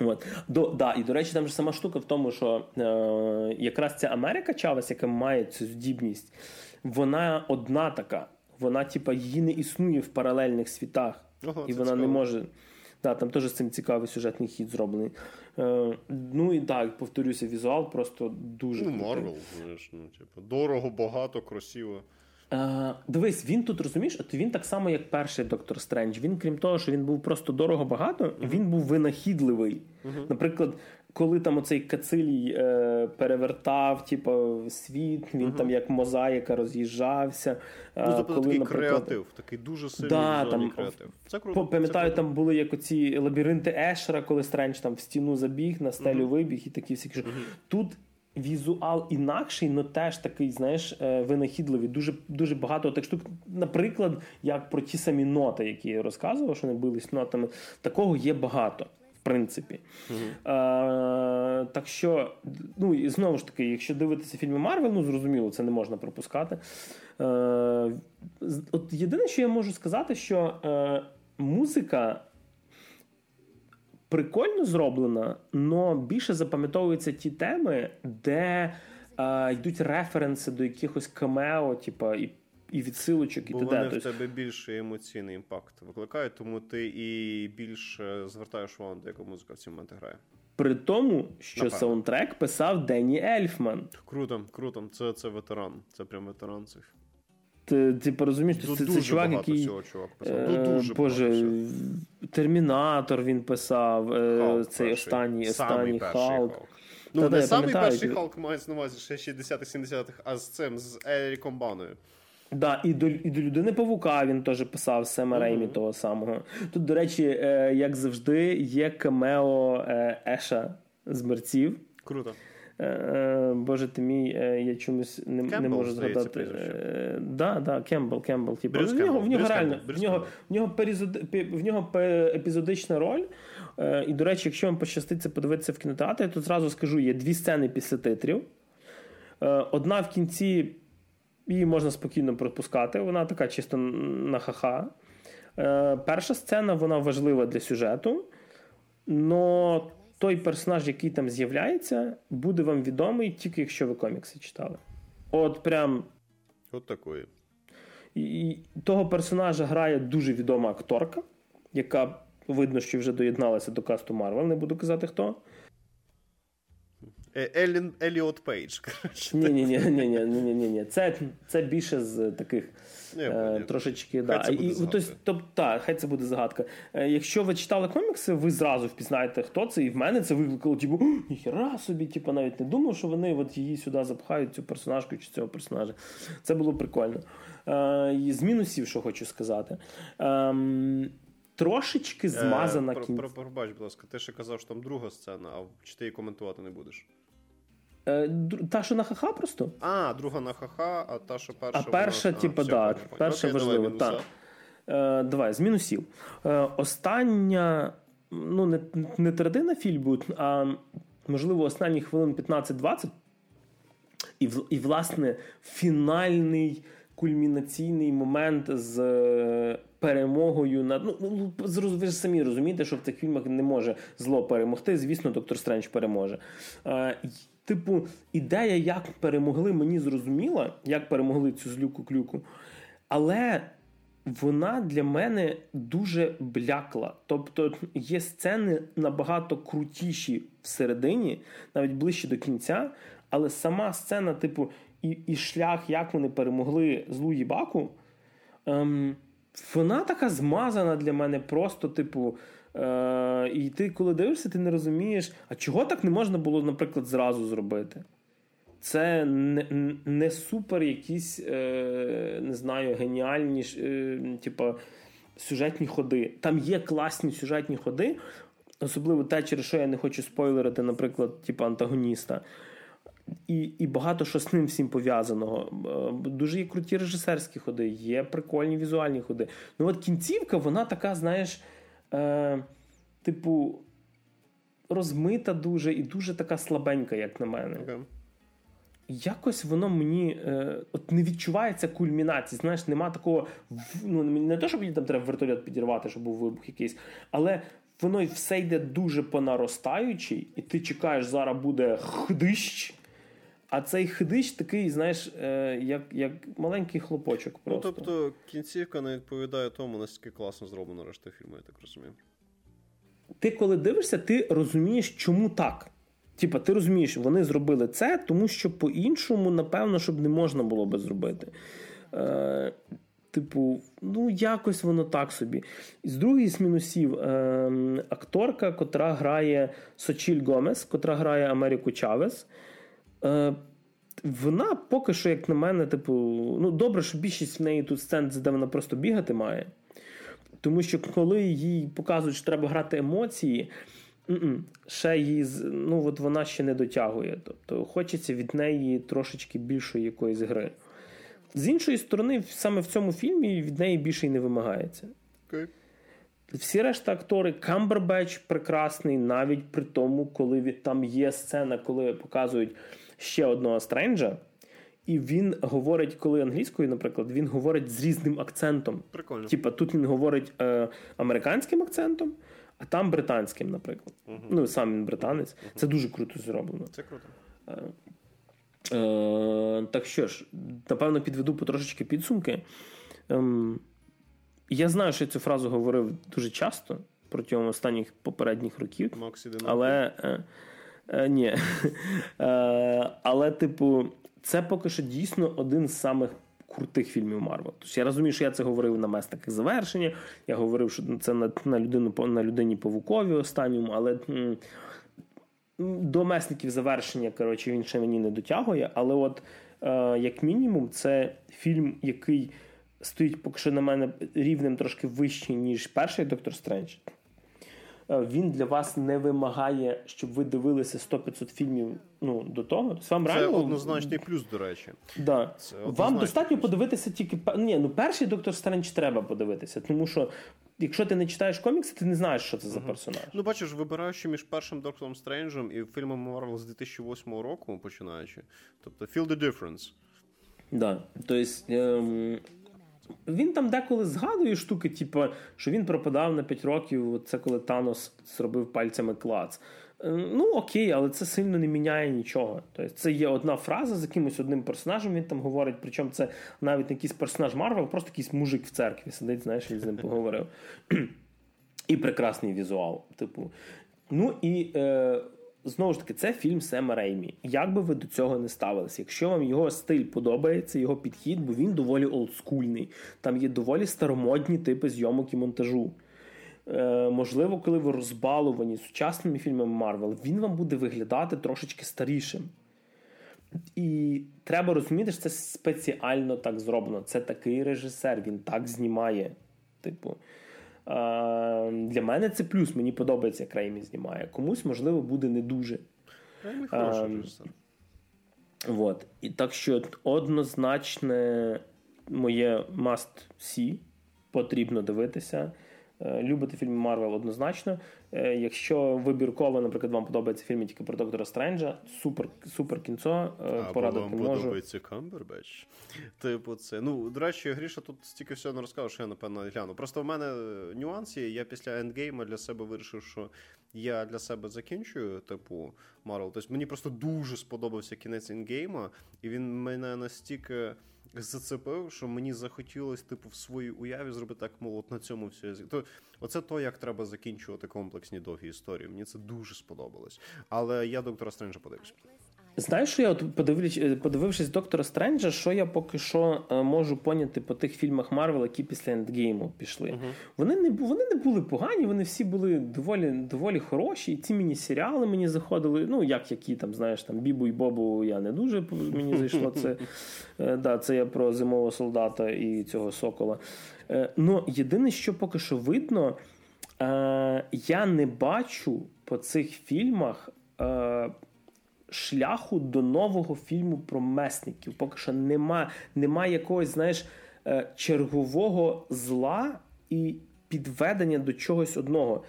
От. До, да, І, до речі, там ж сама штука в тому, що е, якраз ця Америка Чавес, яка має цю здібність, вона одна така. Вона, типа, її не існує в паралельних світах. Ого, і вона цікаво. не може. Да, Там теж з цим цікавий сюжетний хід зроблений. Е, Ну і так, повторюся, візуал просто дуже. Ну, Марвел, ну, типу, дорого, багато, красиво. Е, Дивись, він тут розумієш, от він так само, як перший доктор Стрендж. Він, крім того, що він був просто дорого багато, uh-huh. він був винахідливий. Uh-huh. Наприклад, коли там оцей Кецилій е, перевертав, типу, світ, він uh-huh. там як мозаїка роз'їжджався. Ну, тобто коли, такий наприклад, креатив, такий дуже сильний да, там, креатив. Це круто. Пам'ятаю, це там були як оці лабіринти Ешера, коли Стрендж там в стіну забіг, на стелю вибіг і такі всі. Тут візуал інакший, але теж такий, знаєш, е, винахідливий. Дуже дуже багато тих штук. Наприклад, як про ті самі ноти, які я розказував, що не бились нотами, такого є багато. Принципі. Uh-huh. А, Так що, ну і знову ж таки, якщо дивитися фільми Марвел, ну зрозуміло, це не можна пропускати. А, от Єдине, що я можу сказати, що а, музика прикольно зроблена, але більше запам'ятовуються ті теми, де е, йдуть референси до якихось камео, типа і. І відсилочок, і т.д. вони в тебе більше емоційний імпакт викликають, тому ти і більше звертаєш увагу, до яка музика в цьому моменті грає. При тому, що Напевно. саундтрек писав Денні Ельфман. Круто, круто. Це це ветеран. Це прям ветеран цих. Ти, ти порозумієш, що це, це чувак, який. Всього, чувак писав. Е, дуже Боже, Термінатор він писав, е, Халк цей перший. останній останній Халк. Ну, Та, не самий перший Халк мається на увазі ще 60-х-70-х, а з цим, з Еріком Баною. Да, і до і до людини Павука він теж писав Сема mm-hmm. Того самого. Тут, до речі, е, як завжди, є камео Еша з мерців. Круто. Е, Боже ти мій, е, я чомусь не Кембл, не можу згадати. Е, да, да, Кембл, Кембл. Типу. В нього в нього реально в нього, в нього в нього епізодична роль. І, до речі, якщо вам пощаститься подивитися в кінотеатрі, то зразу скажу: є дві сцени після титрів. Одна в кінці її можна спокійно пропускати. Вона така чисто на ха-ха. Перша сцена вона важлива для сюжету. Но той персонаж, який там з'являється, буде вам відомий тільки якщо ви комікси читали. От прям. От такої. І Того персонажа грає дуже відома акторка, яка видно, що вже доєдналася до касту Марвел, не буду казати хто. Еллен Еліот Пейдж. Ні, ні, ні, ні, ні, ні, ні, ні. Це це більше з таких е, трошечки. да. Це буде і, тобто, так, хай це буде загадка. Е, якщо ви читали комікси, ви зразу впізнаєте, хто це, і в мене це викликало, типу, ніхера собі, типу, навіть не думав, що вони от її сюди запхають, цю персонажку чи цього персонажа. Це було прикольно. Е, з мінусів, що хочу сказати. Е, Трошечки змазана кінця. Пробач, будь ласка, ти ще казав, що там друга сцена, а чи ти її коментувати не будеш? Е, та, що на ха-ха просто? А, друга на ха-ха, а та, що перша. А перша, вона... типу, так, перша Окей, важлива. Давай, Е, давай, з мінусів. Е, остання, ну, не не третина фільму, а можливо, останні хвилин 15-20. І, і, власне, фінальний кульмінаційний момент з перемогою над. Ну, ну ви ж самі розумієте, що в цих фільмах не може зло перемогти. Звісно, доктор Стрендж переможе. Е, Типу, ідея, як перемогли, мені зрозуміла, як перемогли цю злюку клюку. Але вона для мене дуже блякла. Тобто є сцени набагато крутіші всередині, навіть ближче до кінця, але сама сцена, типу, і і шлях, як вони перемогли злу їбаку, ем, вона така змазана для мене, просто, типу. Е, І ти, коли дивишся, ти не розумієш, а чого так не можна було, наприклад, зразу зробити? Це не не супер якісь, е, не знаю, геніальні е, типу, сюжетні ходи. Там є класні сюжетні ходи, особливо те, через що я не хочу спойлерити, наприклад, типу, антагоніста. І і багато що з ним всім пов'язаного. Е, дуже є круті режисерські ходи, є прикольні візуальні ходи. Ну от кінцівка, вона така, знаєш, е, типу, розмита дуже і дуже така слабенька, як на мене. Okay якось воно мені е, от не відчувається кульмінації. Знаєш, нема такого ну не те, щоб там треба вертольот підірвати, щоб був вибух якийсь, але воно все йде дуже по наростаючій, і ти чекаєш, зараз буде хдищ. А цей хидич такий, знаєш, е, як як маленький хлопочок. Ну, просто. Ну, тобто, кінцівка не відповідає тому, наскільки класно зроблено решта фільму, я так розумію. Ти коли дивишся, ти розумієш, чому так. Типа, ти розумієш, вони зробили це, тому що по-іншому, напевно, щоб не можна було би зробити. Е, Типу, ну, якось воно так собі. з другої з мінусів, е, акторка, котра грає Сочіль Гомес, котра грає Америку Чавес. Е, Вона поки що, як на мене, типу, ну, добре, що більшість в неї тут сцен, де вона просто бігати має. Тому що коли їй показують, що треба грати емоції. Ще її ну от вона ще не дотягує. Тобто хочеться від неї трошечки більшої якоїсь гри. З іншої сторони, саме в цьому фільмі від неї більше й не вимагається. Okay. Всі решта актори, Камбербеч прекрасний, навіть при тому, коли від, там є сцена, коли показують ще одного стренджа, і він говорить, коли англійською, наприклад, він говорить з різним акцентом. Прикольно. Типа тут він говорить е, американським акцентом а там британським, наприклад. uh Ну, сам він британець. uh Це дуже круто зроблено. Це круто. Е, е, Так що ж, напевно, підведу потрошечки підсумки. Е, я знаю, що я цю фразу говорив дуже часто протягом останніх попередніх років. Максі але е, е, ні. (laughs) Е, але, типу, це поки що дійсно один з самих крутих фільмів Марвел. Тобто я розумію, що я це говорив на месниках завершення. Я говорив, що це на на, людину на людині павукові останньому, але до месників завершення коротше, він ще мені не дотягує. Але от е, як мінімум, це фільм, який стоїть поки що на мене рівнем трошки вищий, ніж перший Доктор Стрендж. Е, він для вас не вимагає, щоб ви дивилися 100-500 фільмів ну, до того. Тобто вам Це реально... однозначний плюс, до речі. Да. Це вам достатньо плюс. подивитися тільки Ні, ну перший доктор Стрендж треба подивитися, тому що. Якщо ти не читаєш комікси, ти не знаєш, що це за персонаж. Ну, бачиш, вибираючи між першим Доктором Стренджем і фільмом Марвел з 2008 року, починаючи. Тобто, feel the difference. Да. Тобто, ем, він там деколи згадує штуки, типу, що він пропадав на 5 років. Це коли Танос зробив пальцями клац. Е, ну окей, але це сильно не міняє нічого. Тобто Це є одна фраза з якимось одним персонажем. Він там говорить, причому це навіть не якийсь персонаж Марвел, просто якийсь мужик в церкві сидить, знаєш, він з ним поговорив. (clears throat) І прекрасний візуал. Типу. Ну і е, знову ж таки, це фільм Сема Реймі. Як би ви до цього не ставилися? Якщо вам його стиль подобається, його підхід, бо він доволі олдскульний. Там є доволі старомодні типи зйомок і монтажу. Е, Можливо, коли ви розбалувані сучасними фільмами Марвел, він вам буде виглядати трошечки старішим. І треба розуміти, що це спеціально так зроблено. Це такий режисер, він так знімає. Типу, для мене це плюс. Мені подобається, як Реймі знімає. Комусь, можливо, буде не дуже. Реймі хороший режисер. Вот. І так що однозначно моє must see потрібно дивитися. Е, любите фільми Марвел однозначно. Е, якщо вибірково, наприклад, вам подобається фільм тільки про доктора Стренджа, супер супер кінцо. Е, порадити вам можу. подобається Камбербеч. Типу, це. Ну, до речі, Гріша тут стільки всього не розказав, що я напевно гляну. Просто в мене нюанс є. Я після ендгейма для себе вирішив, що я для себе закінчую, типу, Марвел. Тобто мені просто дуже сподобався кінець ендгейма, і він мене настільки зацепив, що мені захотілося, типу, в своїй уяві зробити так, мов, от на цьому все. То, Оце то, як треба закінчувати комплексні довгі історії. Мені це дуже сподобалось. Але я доктора Стренджа подивлюсь. Знаєш, що я от е, подивившись доктора Стренджа, що я поки що е, можу поняти по тих фільмах Марвел, які після ендгейму пішли. Uh-huh. Вони не вони не були погані, вони всі були доволі доволі хороші. І ці міні-серіали мені заходили. Ну, як які там, знаєш, там Бібу і Бобу я не дуже мені зайшло. Це е, да, це я про зимового солдата і цього сокола. Ну, єдине, що поки що видно, я не бачу по цих фільмах шляху до нового фільму про месників. Поки що нема, нема якогось, знаєш, е, чергового зла і підведення до чогось одного.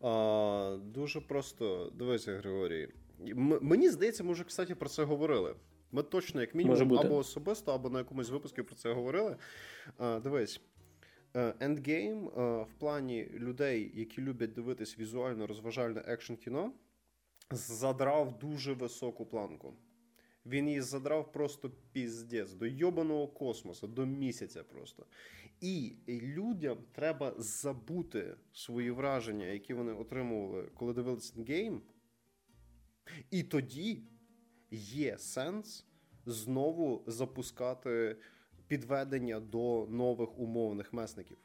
А, Дуже просто дивися, Григорій. М- мені здається, ми вже, кстати, про це говорили. Ми точно, як мінімум, або особисто, або на якомусь випуску про це говорили. А, Дивись. Ендгейм в плані людей, які люблять дивитись візуально розважальне екшн кіно задрав дуже високу планку. Він її задрав просто піздець, до йобаного космосу, до місяця просто. І людям треба забути свої враження, які вони отримували, коли дивилися гейм. І тоді є сенс знову запускати підведення до нових умовних месників.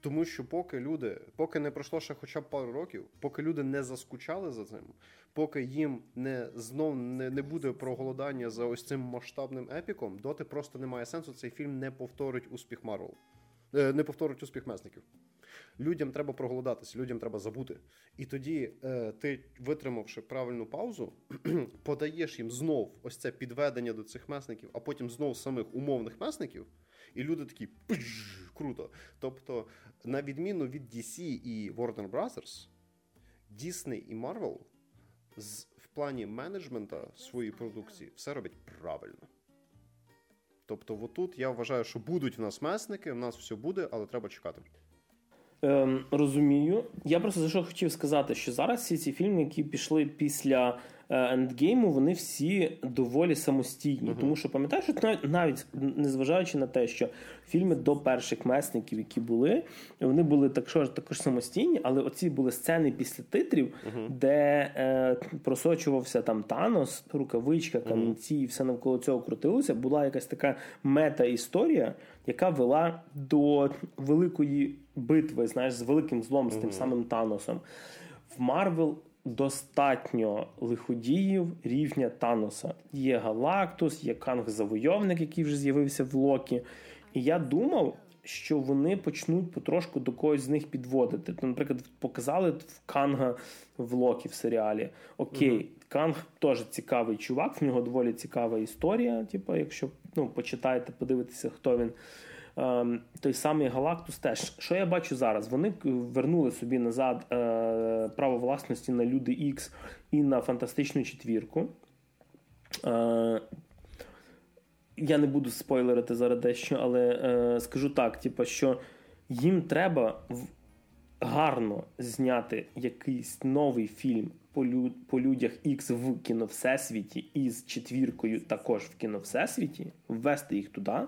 Тому що поки люди, поки не пройшло ще хоча б пару років, поки люди не заскучали за цим, поки їм не знов не, не буде проголодання за ось цим масштабним епіком, доти просто немає сенсу. Цей фільм не повторить успіх Марвел. Не повторить успіх месників. Людям треба проголодатися, людям треба забути. І тоді е, ти, витримавши правильну паузу, (clears throat) подаєш їм знов ось це підведення до цих месників, а потім знов самих умовних месників. І люди такі круто. Тобто, на відміну від DC і Warner Brothers, Disney і Marvel з, в плані менеджмента своєї продукції все робить правильно. Тобто, отут я вважаю, що будуть в нас месники, в нас все буде, але треба чекати. Ем, Розумію. Я просто за що хотів сказати, що зараз всі ці фільми, які пішли після ендгейму, вони всі доволі самостійні. Uh-huh. Тому що пам'ятаєш, що навіть навіть незважаючи на те, що фільми до перших месників, які були, вони були також також самостійні, але оці були сцени після титрів, uh-huh. де е, просочувався там Танос, рукавичка, камінці, і все навколо цього крутилося. Була якась така мета-історія, яка вела до великої битви, знаєш, з великим злом, з тим самим Таносом. В Марвел достатньо лиходіїв рівня Таноса. Є Галактус, є Канг-завойовник, який вже з'явився в Локі. І я думав, що вони почнуть потрошку до когось з них підводити. То, наприклад, показали в Канга в Локі в серіалі. Окей, угу. Канг теж цікавий чувак, в нього доволі цікава історія. Типу, якщо ну, почитаєте, подивитися, хто він. Ем, той самий Галактус теж. Що я бачу зараз? Вони вернули собі назад е, право власності на Люди Ікс і на фантастичну четвірку. Е, я не буду спойлерити зараз дещо, але е, скажу так: типу, що їм треба гарно зняти якийсь новий фільм по, лю, по людях X в кіновсесвіті і з четвіркою також в кіновсесвіті, ввести їх туди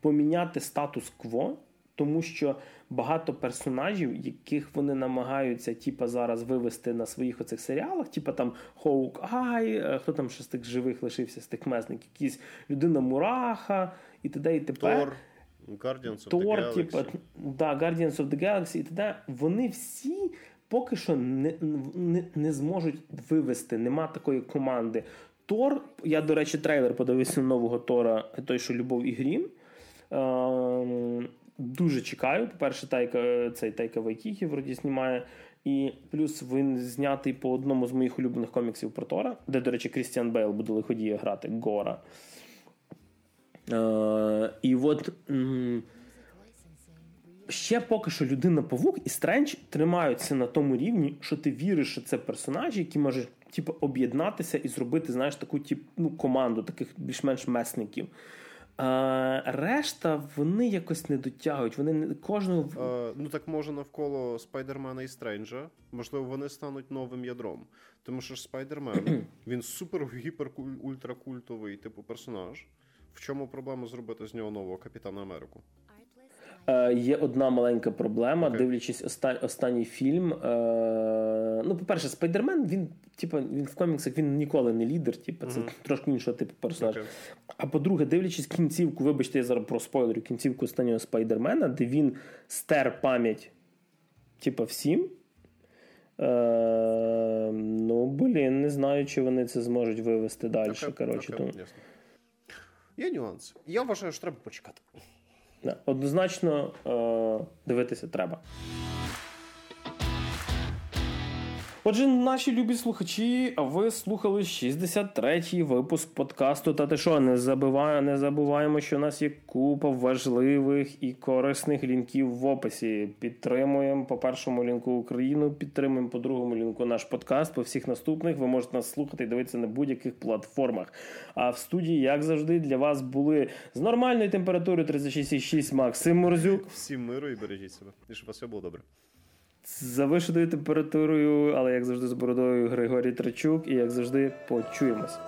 поміняти статус-кво, тому що багато персонажів, яких вони намагаються типа, зараз вивести на своїх оцих серіалах, типа там Хоук Ай, е, хто там ще з тих живих лишився з тих месників, якісь людина Мураха і т.д. і тепер. Тор. Guardians of Тор, the Galaxy. Да, Guardians of the Galaxy і т.д. Вони всі поки що не, не, не зможуть вивести, нема такої команди. Тор, я, до речі, трейлер подивився нового Тора, той, що Любов і Грім. Ем, дуже чекаю. По-перше, Тайка, цей Тайка Вайтіті вроді знімає. І плюс він знятий по одному з моїх улюблених коміксів про Тора, де, до речі, Крістіан Бейл буде лиходіє грати Гора. Е, І от м- ще поки що людина Павук і Стрендж тримаються на тому рівні, що ти віриш, що це персонажі, які можуть типу, об'єднатися і зробити знаєш, таку тип, ну, команду таких більш-менш месників. А, Решта вони якось не дотягують. Вони кожного а, ну так може навколо Спайдермена і Стренджа. Можливо, вони стануть новим ядром. Тому що ж Спайдермен (clears throat) він супер гіпер ультракультовий типу персонаж. В чому проблема зробити з нього нового Капітана Америку? Е, Є одна маленька проблема, Окей. дивлячись оста- останній фільм. Е, ну, по-перше, Спайдермен, він, типу, він в коміксах він ніколи не лідер, типу, це трошки іншого типу персонаж. Окей. А по-друге, дивлячись кінцівку, вибачте, я зараз про спойлерю, кінцівку останнього Спайдермена, де він стер пам'ять, типу, всім. Е, ну, блін, не знаю, чи вони це зможуть вивести далі. Окей, коротше, тому. Є нюанси. Я вважаю, що треба почекати. Однозначно е, дивитися треба. Отже, наші любі слухачі, ви слухали 63-й випуск подкасту. Та ти що, не забуває, не забуваємо, що у нас є купа важливих і корисних лінків в описі. Підтримуємо по першому лінку Україну, підтримуємо по другому лінку наш подкаст. По всіх наступних ви можете нас слухати і дивитися на будь-яких платформах. А в студії, як завжди, для вас були з нормальною температурою 36,6 Максим Морзюк. Всім миру і бережіть себе. І щоб у вас все було добре. Завишеною температурою, але як завжди з бородою Григорій Трачук, і як завжди почуємось.